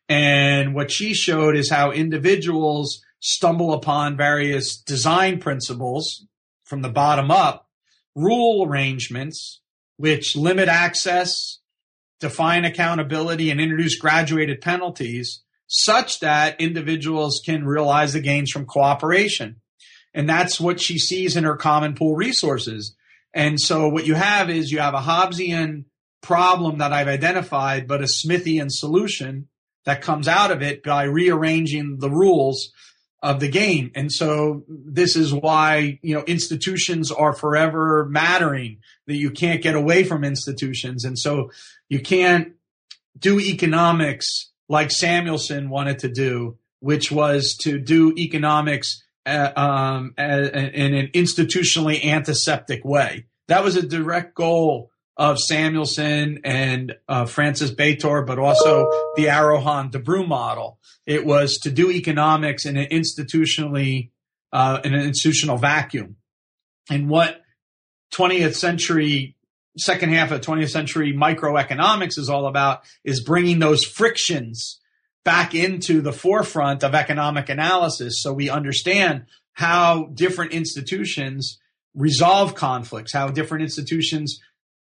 And what she showed is how individuals stumble upon various design principles from the bottom up rule arrangements which limit access, define accountability, and introduce graduated penalties such that individuals can realize the gains from cooperation. And that's what she sees in her common pool resources. And so what you have is you have a Hobbesian problem that I've identified, but a Smithian solution that comes out of it by rearranging the rules of the game. And so this is why, you know, institutions are forever mattering that you can't get away from institutions. And so you can't do economics like Samuelson wanted to do, which was to do economics uh, um, in an institutionally antiseptic way. That was a direct goal of Samuelson and uh, Francis Bator, but also the Arrow and Debreu model. It was to do economics in an institutionally uh, in an institutional vacuum. And what 20th century, second half of 20th century microeconomics is all about is bringing those frictions back into the forefront of economic analysis so we understand how different institutions resolve conflicts, how different institutions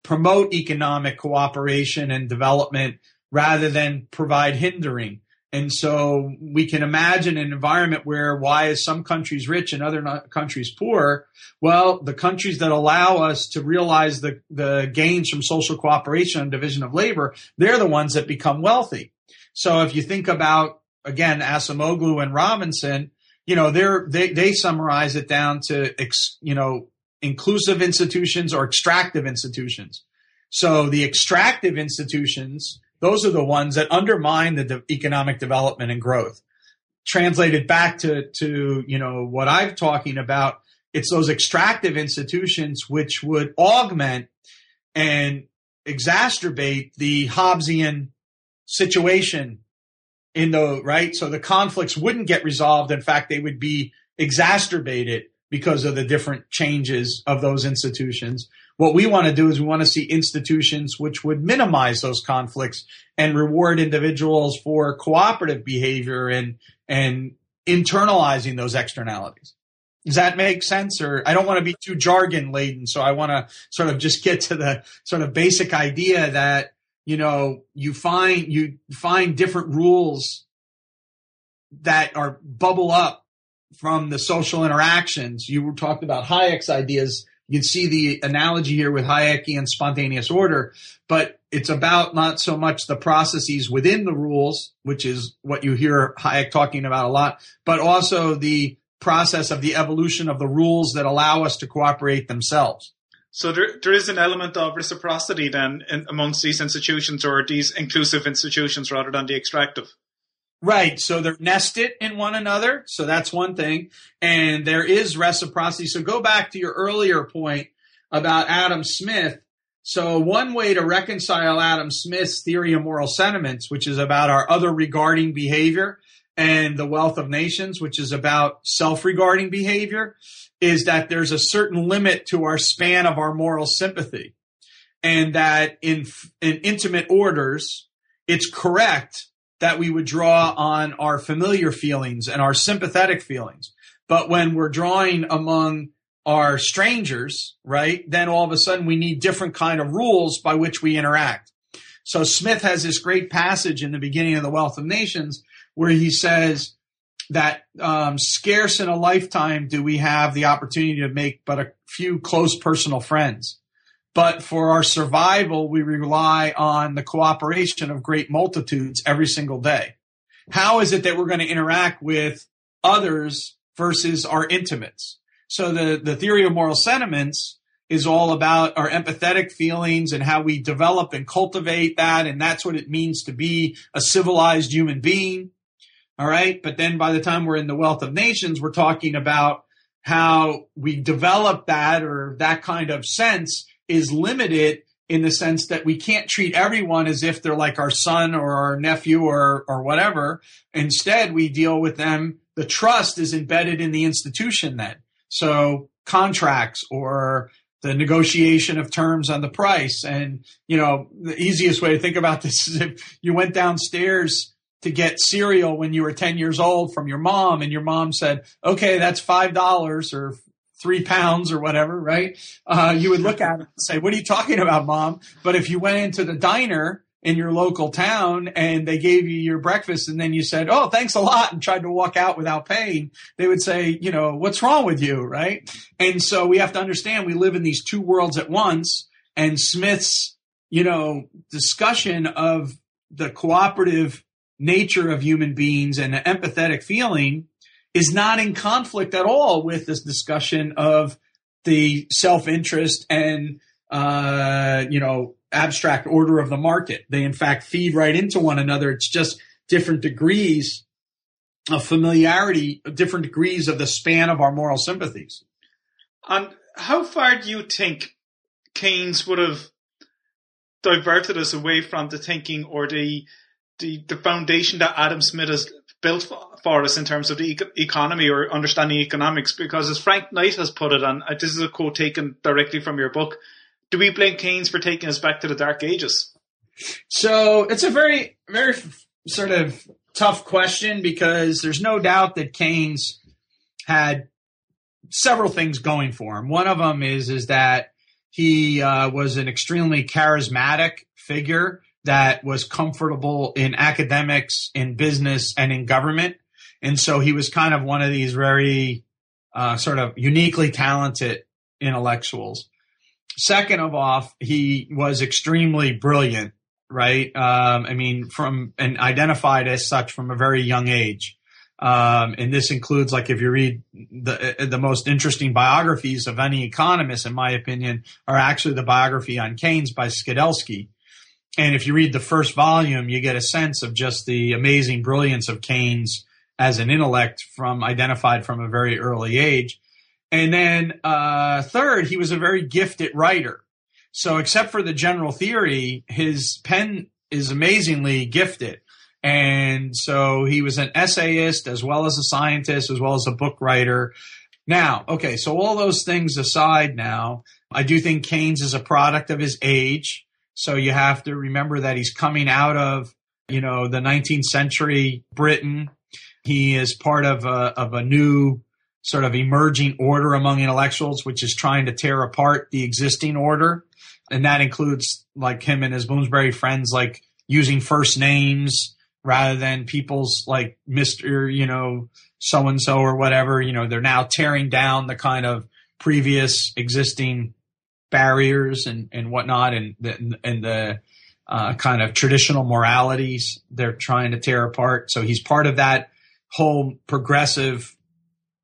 promote economic cooperation and development rather than provide hindering. And so we can imagine an environment where why is some countries rich and other countries poor? Well, the countries that allow us to realize the, the gains from social cooperation and division of labor, they're the ones that become wealthy. So if you think about, again, Acemoglu and Robinson, you know, they're, they, they summarize it down to, ex, you know, inclusive institutions or extractive institutions. So the extractive institutions, those are the ones that undermine the de- economic development and growth. Translated back to, to, you know, what I'm talking about, it's those extractive institutions which would augment and exacerbate the Hobbesian situation in the, right? So the conflicts wouldn't get resolved. In fact, they would be exacerbated because of the different changes of those institutions. What we want to do is we want to see institutions which would minimize those conflicts and reward individuals for cooperative behavior and, and internalizing those externalities. Does that make sense? Or I don't want to be too jargon laden. So I want to sort of just get to the sort of basic idea that, you know, you find you find different rules that are bubble up from the social interactions. You talked about Hayek's ideas. You can see the analogy here with Hayekian spontaneous order, but it's about not so much the processes within the rules, which is what you hear Hayek talking about a lot, but also the process of the evolution of the rules that allow us to cooperate themselves. So there, there is an element of reciprocity then in, amongst these institutions or these inclusive institutions rather than the extractive. Right. So they're nested in one another. So that's one thing. And there is reciprocity. So go back to your earlier point about Adam Smith. So one way to reconcile Adam Smith's theory of moral sentiments, which is about our other regarding behavior, and the wealth of nations, which is about self-regarding behavior, is that there's a certain limit to our span of our moral sympathy. And that in, in intimate orders, it's correct that we would draw on our familiar feelings and our sympathetic feelings. But when we're drawing among our strangers, right, then all of a sudden we need different kind of rules by which we interact. So Smith has this great passage in the beginning of The Wealth of Nations where he says that um, scarce in a lifetime do we have the opportunity to make but a few close personal friends. But for our survival, we rely on the cooperation of great multitudes every single day. How is it that we're going to interact with others versus our intimates? So the, the theory of moral sentiments is all about our empathetic feelings and how we develop and cultivate that. And that's what it means to be a civilized human being. All right. But then by the time we're in the wealth of nations, we're talking about how we develop that or that kind of sense is limited in the sense that we can't treat everyone as if they're like our son or our nephew or, or whatever. Instead, we deal with them. The trust is embedded in the institution then. So contracts or the negotiation of terms on the price. And, you know, the easiest way to think about this is if you went downstairs to get cereal when you were 10 years old from your mom and your mom said, okay, that's $5 or three pounds or whatever, right? Uh, you would look at it and say, what are you talking about, mom? But if you went into the diner in your local town and they gave you your breakfast and then you said, oh, thanks a lot and tried to walk out without paying, they would say, you know, what's wrong with you, right? And so we have to understand we live in these two worlds at once and Smith's, you know, discussion of the cooperative nature of human beings and the empathetic feeling is not in conflict at all with this discussion of the self-interest and uh, you know abstract order of the market. They in fact feed right into one another. It's just different degrees of familiarity, different degrees of the span of our moral sympathies. And how far do you think Keynes would have diverted us away from the thinking or the the, the foundation that Adam Smith has built for us in terms of the economy or understanding economics. Because as Frank Knight has put it, and this is a quote taken directly from your book, do we blame Keynes for taking us back to the Dark Ages? So it's a very, very sort of tough question because there's no doubt that Keynes had several things going for him. One of them is is that he uh, was an extremely charismatic figure that was comfortable in academics, in business, and in government. And so he was kind of one of these very uh, sort of uniquely talented intellectuals. Second of all, he was extremely brilliant, right? Um, I mean, from and identified as such from a very young age. Um, and this includes, like, if you read the the most interesting biographies of any economist, in my opinion, are actually the biography on Keynes by Skidelsky. And if you read the first volume, you get a sense of just the amazing brilliance of Keynes as an intellect from identified from a very early age. And then uh, third, he was a very gifted writer. So except for the general theory, his pen is amazingly gifted. And so he was an essayist as well as a scientist, as well as a book writer. Now, okay, so all those things aside now, I do think Keynes is a product of his age. So you have to remember that he's coming out of, you know, the 19th century Britain. He is part of a, of a new sort of emerging order among intellectuals, which is trying to tear apart the existing order. And that includes like him and his Bloomsbury friends, like using first names rather than people's like Mr. You know, so and so or whatever. You know, they're now tearing down the kind of previous existing barriers and, and whatnot and the, and the uh, kind of traditional moralities they're trying to tear apart. So he's part of that whole progressive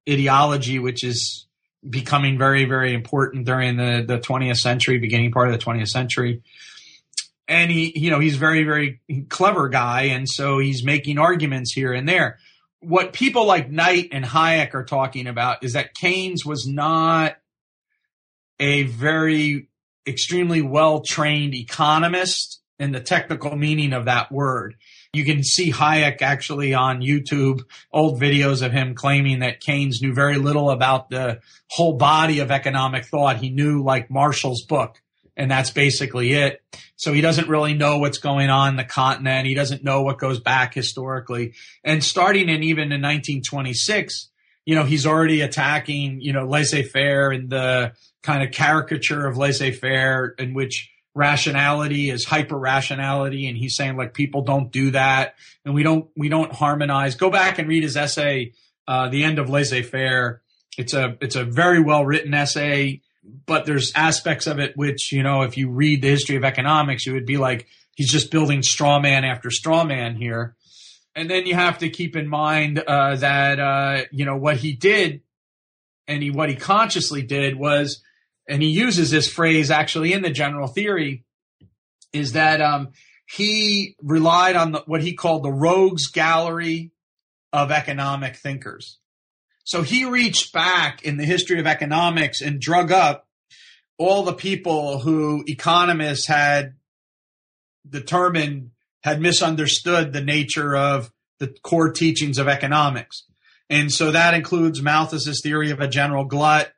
ideology, which is becoming very, very important during the, the 20th century, beginning part of the 20th century. And he, you know, he's very, very clever guy. And so he's making arguments here and there. What people like Knight and Hayek are talking about is that Keynes was not a very extremely well trained economist in the technical meaning of that word. You can see Hayek actually on YouTube, old videos of him claiming that Keynes knew very little about the whole body of economic thought. He knew like Marshall's book, and that's basically it. So he doesn't really know what's going on the continent. He doesn't know what goes back historically. And starting in even in 1926, you know, he's already attacking, you know, laissez-faire and the kind of caricature of laissez-faire in which rationality is hyper rationality and he's saying like people don't do that and we don't we don't harmonize. Go back and read his essay uh, the end of laissez-faire. It's a it's a very well written essay but there's aspects of it which you know if you read the history of economics you would be like he's just building straw man after straw man here and then you have to keep in mind uh, that uh, you know what he did and he what he consciously did was and he uses this phrase actually in the general theory, is that um, he relied on the, what he called the rogues gallery of economic thinkers. So he reached back in the history of economics and drug up all the people who economists had determined had misunderstood the nature of the core teachings of economics. And so that includes Malthus's theory of a general glut,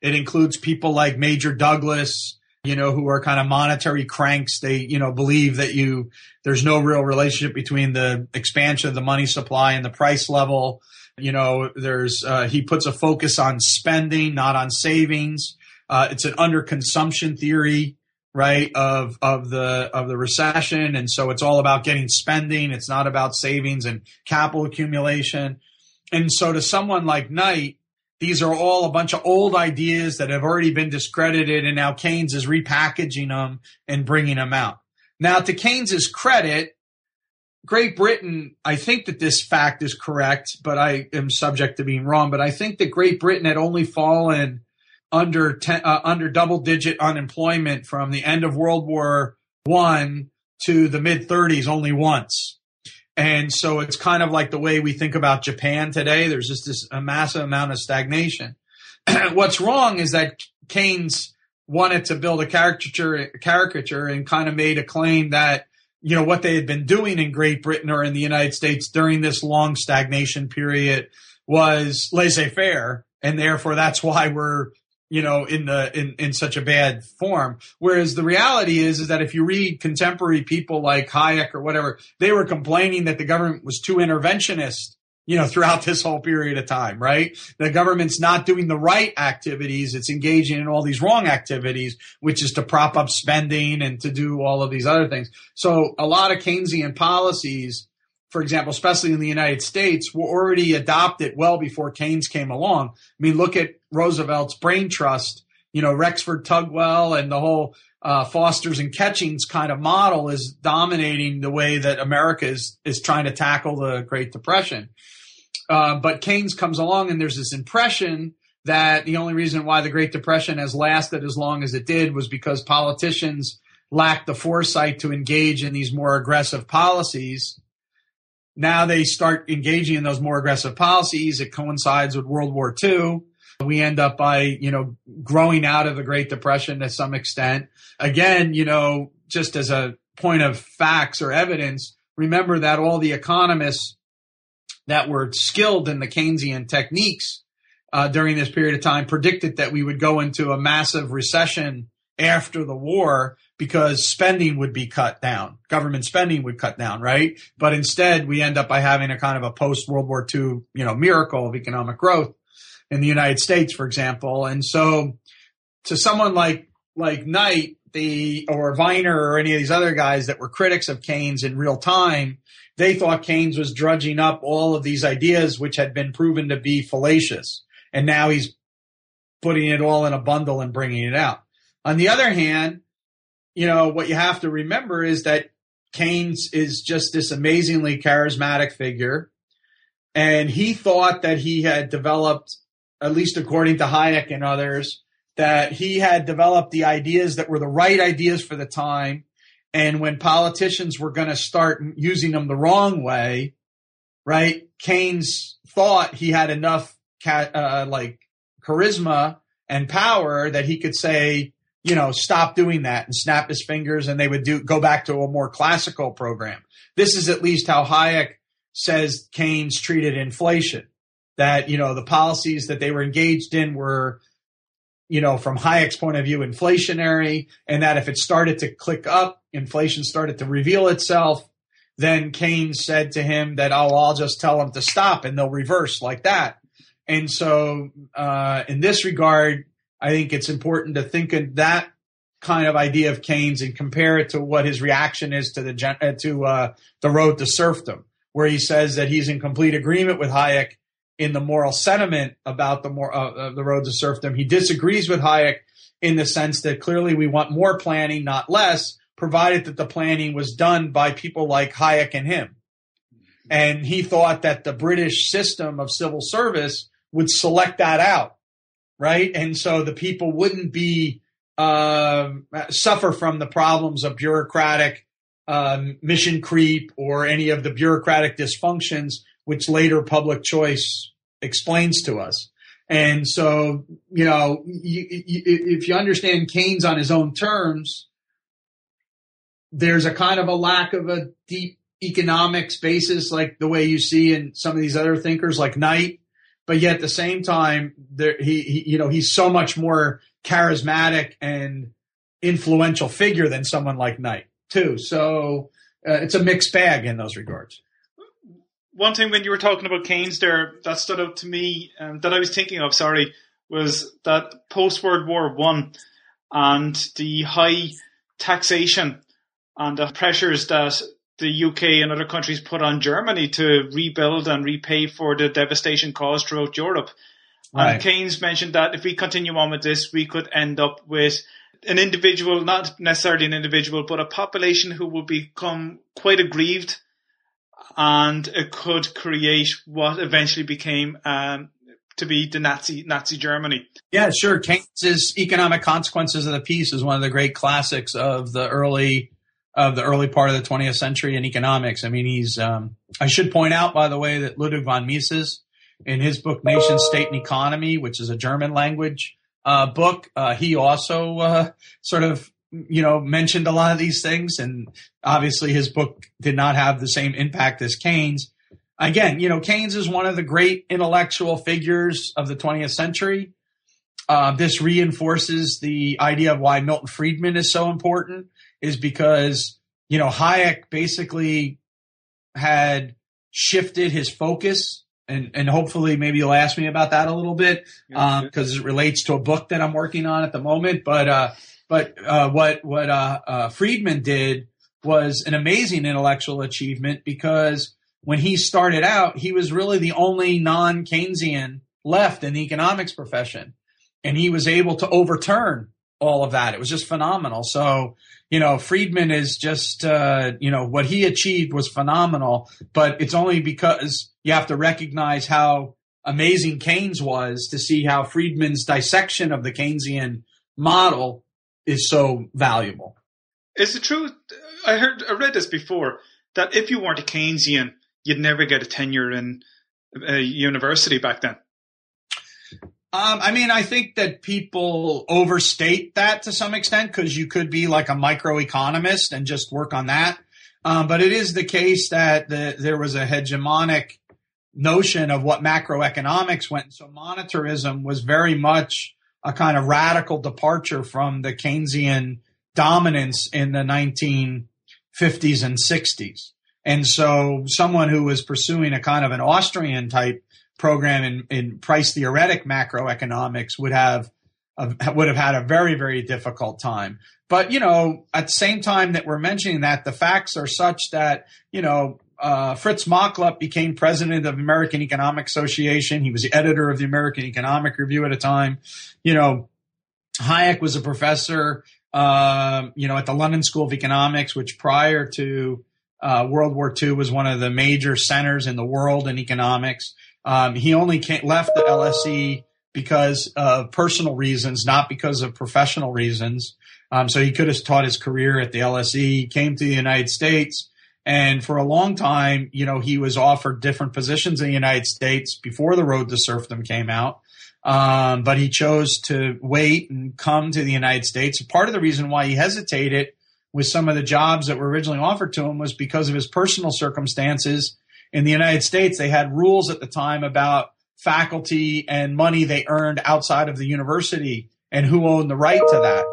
it includes people like Major Douglas, you know, who are kind of monetary cranks. They, you know, believe that you, there's no real relationship between the expansion of the money supply and the price level. You know, there's, uh, he puts a focus on spending, not on savings. Uh, it's an underconsumption theory, right, of, of the, of the recession. And so it's all about getting spending. It's not about savings and capital accumulation. And so to someone like Knight, these are all a bunch of old ideas that have already been discredited, and now Keynes is repackaging them and bringing them out. Now, to Keynes's credit, Great Britain, I think that this fact is correct, but I am subject to being wrong. But I think that Great Britain had only fallen under ten, uh, under double digit unemployment from the end of World War One to the mid 30s only once. And so it's kind of like the way we think about Japan today. There's just this a massive amount of stagnation. What's wrong is that Keynes wanted to build a caricature, caricature and kind of made a claim that, you know, what they had been doing in Great Britain or in the United States during this long stagnation period was laissez-faire. And therefore that's why we're you know, in the in in such a bad form. Whereas the reality is is that if you read contemporary people like Hayek or whatever, they were complaining that the government was too interventionist, you know, throughout this whole period of time, right? The government's not doing the right activities, it's engaging in all these wrong activities, which is to prop up spending and to do all of these other things. So a lot of Keynesian policies for example, especially in the United States, were already adopted well before Keynes came along. I mean, look at Roosevelt's brain trust, you know, Rexford Tugwell and the whole uh, Foster's and Catchings kind of model is dominating the way that America is, is trying to tackle the Great Depression. Uh, but Keynes comes along and there's this impression that the only reason why the Great Depression has lasted as long as it did was because politicians lacked the foresight to engage in these more aggressive policies now they start engaging in those more aggressive policies. It coincides with World War II. We end up by, you know, growing out of the Great Depression to some extent. Again, you know, just as a point of facts or evidence, remember that all the economists that were skilled in the Keynesian techniques uh, during this period of time predicted that we would go into a massive recession after the war because spending would be cut down. Government spending would cut down, right? But instead we end up by having a kind of a post World War II, you know, miracle of economic growth in the United States, for example. And so to someone like, like Knight, the or Viner or any of these other guys that were critics of Keynes in real time, they thought Keynes was drudging up all of these ideas which had been proven to be fallacious, and now he's putting it all in a bundle and bringing it out. On the other hand, you know what you have to remember is that Keynes is just this amazingly charismatic figure, and he thought that he had developed, at least according to Hayek and others that he had developed the ideas that were the right ideas for the time. And when politicians were going to start using them the wrong way, right? Keynes thought he had enough uh, like charisma and power that he could say, you know, stop doing that and snap his fingers and they would do go back to a more classical program. This is at least how Hayek says Keynes treated inflation. That, you know, the policies that they were engaged in were you know, from Hayek's point of view, inflationary, and that if it started to click up, inflation started to reveal itself, then Keynes said to him that, oh, I'll just tell them to stop and they'll reverse like that. And so, uh, in this regard, I think it's important to think of that kind of idea of Keynes and compare it to what his reaction is to the uh, to uh, the road to serfdom, where he says that he's in complete agreement with Hayek in the moral sentiment about the more uh, the road to serfdom. He disagrees with Hayek in the sense that clearly we want more planning, not less, provided that the planning was done by people like Hayek and him. And he thought that the British system of civil service would select that out, right? And so the people wouldn't be uh, suffer from the problems of bureaucratic um, mission creep or any of the bureaucratic dysfunctions which later public choice explains to us. And so, you know, you, you, if you understand Keynes on his own terms, there's a kind of a lack of a deep economics basis, like the way you see in some of these other thinkers like Knight. But yet at the same time, there, he, he, you know, he's so much more charismatic and influential figure than someone like Knight too. So uh, it's a mixed bag in those regards one thing when you were talking about Keynes there that stood out to me um, that I was thinking of, sorry, was that post World War One and the high taxation and the pressures that the UK and other countries put on Germany to rebuild and repay for the devastation caused throughout Europe. Right. And Keynes mentioned that if we continue on with this, we could end up with an individual, not necessarily an individual, but a population who will become quite aggrieved and it could create what eventually became um, to be the Nazi Nazi Germany. Yeah, sure. Keynes's Economic Consequences of the Peace is one of the great classics of the early of the early part of the 20th century in economics. I mean, he's. Um, I should point out, by the way, that Ludwig von Mises, in his book Nation, State, and Economy, which is a German language uh, book, uh, he also uh, sort of you know, mentioned a lot of these things. And obviously his book did not have the same impact as Keynes. Again, you know, Keynes is one of the great intellectual figures of the 20th century. Uh, this reinforces the idea of why Milton Friedman is so important is because, you know, Hayek basically had shifted his focus and, and hopefully maybe you'll ask me about that a little bit because um, it relates to a book that I'm working on at the moment. But uh, but uh, what what uh, uh, Friedman did was an amazing intellectual achievement because when he started out, he was really the only non Keynesian left in the economics profession, and he was able to overturn all of that. It was just phenomenal. So you know, Friedman is just uh, you know what he achieved was phenomenal, but it's only because you have to recognize how amazing Keynes was to see how Friedman's dissection of the Keynesian model is so valuable. Is it true? I heard, I read this before that if you weren't a Keynesian, you'd never get a tenure in a university back then. Um, I mean, I think that people overstate that to some extent because you could be like a microeconomist and just work on that. Um, but it is the case that the, there was a hegemonic notion of what macroeconomics went. So monetarism was very much a kind of radical departure from the Keynesian dominance in the 1950s and 60s. And so someone who was pursuing a kind of an Austrian type program in, in price theoretic macroeconomics would have would have had a very very difficult time. but you know, at the same time that we're mentioning that, the facts are such that you know uh, Fritz Machlup became president of American Economic Association. He was the editor of the American Economic Review at a time. You know, Hayek was a professor, uh, you know, at the London School of Economics, which prior to uh, World War II was one of the major centers in the world in economics. Um, he only left the LSE because of personal reasons, not because of professional reasons. Um, so he could have taught his career at the LSE. He came to the United States, and for a long time, you know, he was offered different positions in the United States before the Road to Serfdom came out. Um, but he chose to wait and come to the United States. Part of the reason why he hesitated with some of the jobs that were originally offered to him was because of his personal circumstances. In the United States, they had rules at the time about faculty and money they earned outside of the university and who owned the right to that.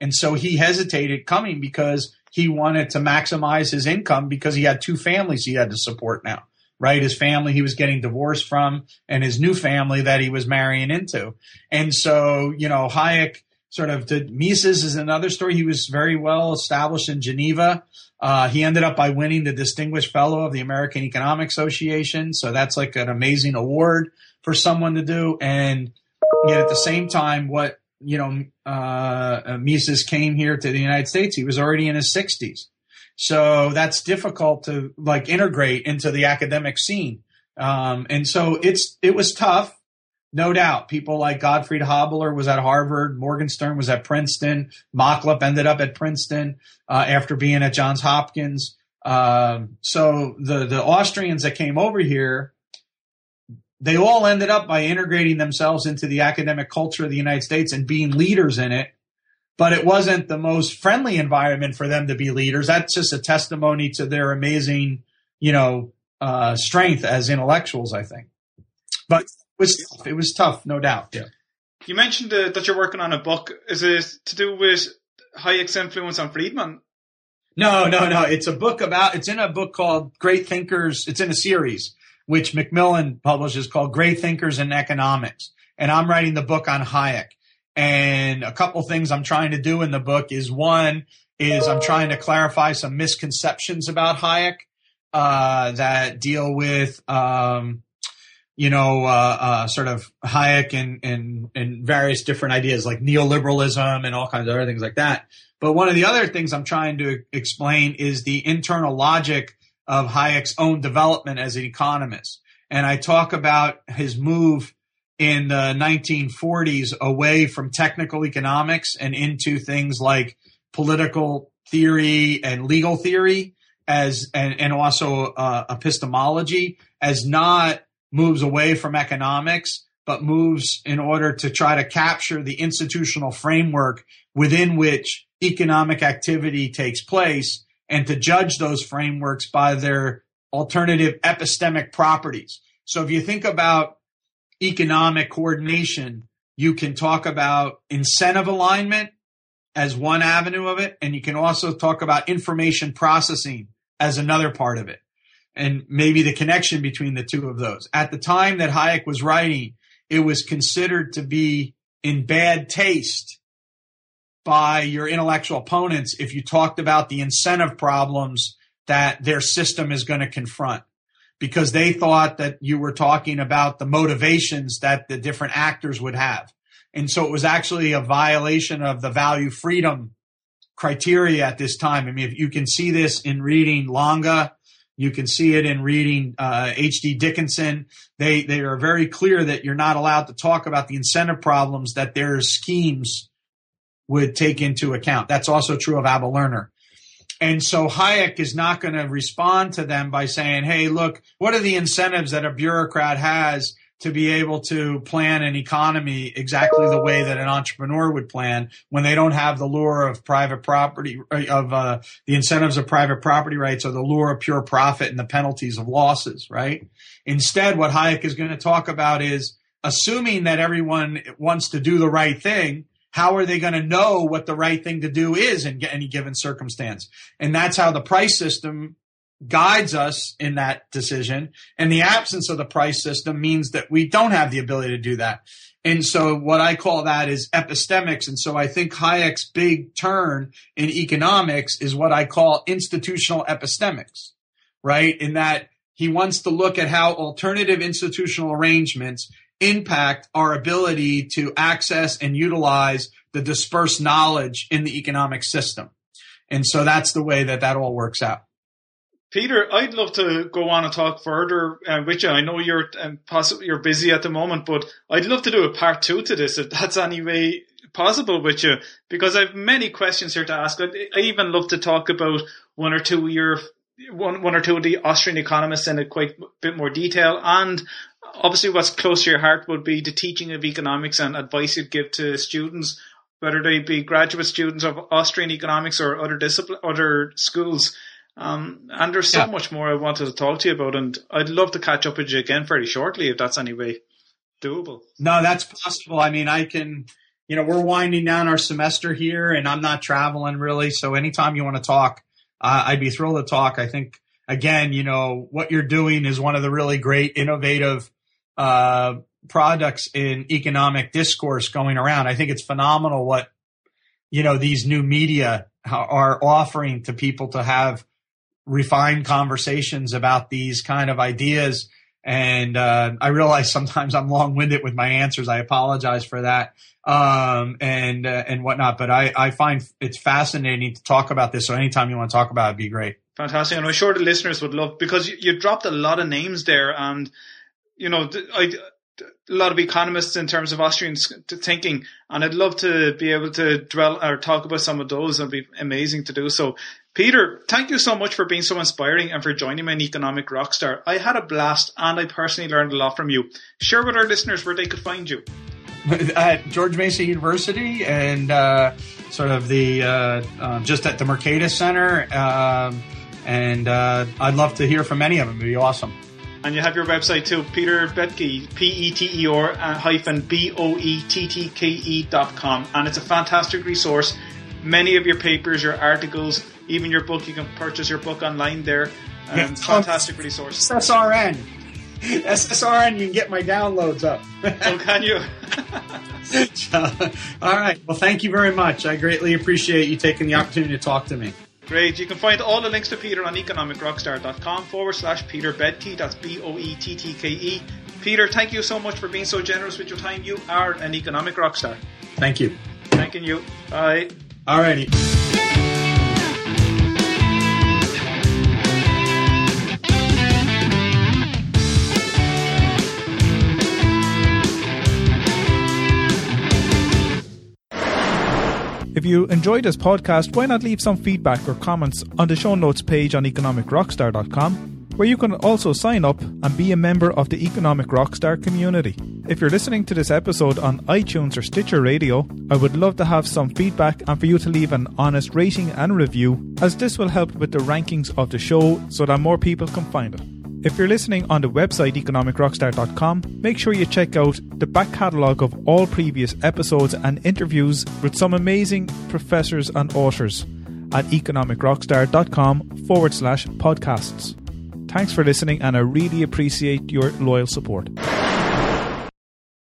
And so he hesitated coming because he wanted to maximize his income because he had two families he had to support now right? His family he was getting divorced from and his new family that he was marrying into. And so, you know, Hayek sort of did Mises is another story. He was very well established in Geneva. Uh, he ended up by winning the Distinguished Fellow of the American Economic Association. So that's like an amazing award for someone to do. And yet at the same time, what, you know, uh, Mises came here to the United States, he was already in his 60s. So that's difficult to like integrate into the academic scene. Um, and so it's it was tough, no doubt. People like Gottfried Haberler was at Harvard, Morgenstern was at Princeton, Machlup ended up at Princeton uh, after being at Johns Hopkins. Um, so the the Austrians that came over here, they all ended up by integrating themselves into the academic culture of the United States and being leaders in it but it wasn't the most friendly environment for them to be leaders. That's just a testimony to their amazing, you know, uh, strength as intellectuals, I think. But it was it was tough, no doubt. Yeah. You mentioned uh, that you're working on a book. Is it to do with Hayek's influence on Friedman? No, no, no. It's a book about. It's in a book called Great Thinkers. It's in a series which Macmillan publishes called Great Thinkers in Economics, and I'm writing the book on Hayek. And a couple things I'm trying to do in the book is one is I'm trying to clarify some misconceptions about Hayek uh, that deal with um, you know uh, uh, sort of Hayek and, and and various different ideas like neoliberalism and all kinds of other things like that. But one of the other things I'm trying to explain is the internal logic of Hayek's own development as an economist. And I talk about his move in the 1940s away from technical economics and into things like political theory and legal theory as and, and also uh, epistemology as not moves away from economics but moves in order to try to capture the institutional framework within which economic activity takes place and to judge those frameworks by their alternative epistemic properties. So if you think about economic coordination, you can talk about incentive alignment as one avenue of it, and you can also talk about information processing as another part of it, and maybe the connection between the two of those. At the time that Hayek was writing, it was considered to be in bad taste by your intellectual opponents if you talked about the incentive problems that their system is going to confront because they thought that you were talking about the motivations that the different actors would have. And so it was actually a violation of the value freedom criteria at this time. I mean, if you can see this in reading Lange, you can see it in reading uh, H.D. Dickinson. They they are very clear that you're not allowed to talk about the incentive problems that their schemes would take into account. That's also true of Abba Lerner. And so Hayek is not going to respond to them by saying, Hey, look, what are the incentives that a bureaucrat has to be able to plan an economy exactly the way that an entrepreneur would plan when they don't have the lure of private property of uh, the incentives of private property rights or the lure of pure profit and the penalties of losses right instead what hayek is going to talk about is assuming that everyone wants to do the right thing how are they going to know what the right thing to do is in any given circumstance? And that's how the price system guides us in that decision. And the absence of the price system means that we don't have the ability to do that. And so what I call that is epistemics. And so I think Hayek's big turn in economics is what I call institutional epistemics, right? In that he wants to look at how alternative institutional arrangements impact our ability to access and utilize the dispersed knowledge in the economic system. And so that's the way that that all works out. Peter, I'd love to go on and talk further uh, with you. I know you're um, possibly you're busy at the moment, but I'd love to do a part two to this if that's any way possible with you, because I've many questions here to ask. I'd, I even love to talk about one or two your one one or two of the Austrian economists in a quite bit more detail, and obviously what's close to your heart would be the teaching of economics and advice you'd give to students, whether they be graduate students of Austrian economics or other discipline, other schools. Um, and there's so yeah. much more I wanted to talk to you about, and I'd love to catch up with you again very shortly if that's any way doable. No, that's possible. I mean, I can, you know, we're winding down our semester here, and I'm not traveling really. So anytime you want to talk, uh, I'd be thrilled to talk. I think again, you know, what you're doing is one of the really great innovative uh, products in economic discourse going around. I think it's phenomenal what you know these new media are offering to people to have refined conversations about these kind of ideas. And uh, I realize sometimes I'm long winded with my answers. I apologize for that um, and uh, and whatnot. But I, I find it's fascinating to talk about this. So anytime you want to talk about it, be great. Fantastic. And I'm sure the listeners would love because you, you dropped a lot of names there, and you know, I, a lot of economists in terms of Austrian thinking, and I'd love to be able to dwell or talk about some of those. It'd be amazing to do so. Peter, thank you so much for being so inspiring and for joining me in Economic Rockstar. I had a blast and I personally learned a lot from you. Share with our listeners where they could find you. at George Mason University and uh, sort of the uh, uh, just at the Mercatus Center. Um, and uh, I'd love to hear from any of them. It'd be awesome. And you have your website too, Peter Boettke, P-E-T-E-R uh, hyphen B-O-E-T-T-K-E dot com. And it's a fantastic resource. Many of your papers, your articles, even your book, you can purchase your book online there. Um, fantastic resource. SSRN. SSRN, you can get my downloads up. oh, can you? all right. Well, thank you very much. I greatly appreciate you taking the opportunity to talk to me. Great. You can find all the links to Peter on economicrockstar.com forward slash Peter Boettke. That's B O E T T K E. Peter, thank you so much for being so generous with your time. You are an economic rockstar. Thank you. Thanking you. Bye. Alrighty. If you enjoyed this podcast, why not leave some feedback or comments on the show notes page on economicrockstar.com, where you can also sign up and be a member of the Economic Rockstar community. If you're listening to this episode on iTunes or Stitcher Radio, I would love to have some feedback and for you to leave an honest rating and review, as this will help with the rankings of the show so that more people can find it. If you're listening on the website economicrockstar.com, make sure you check out the back catalogue of all previous episodes and interviews with some amazing professors and authors at economicrockstar.com forward slash podcasts. Thanks for listening, and I really appreciate your loyal support.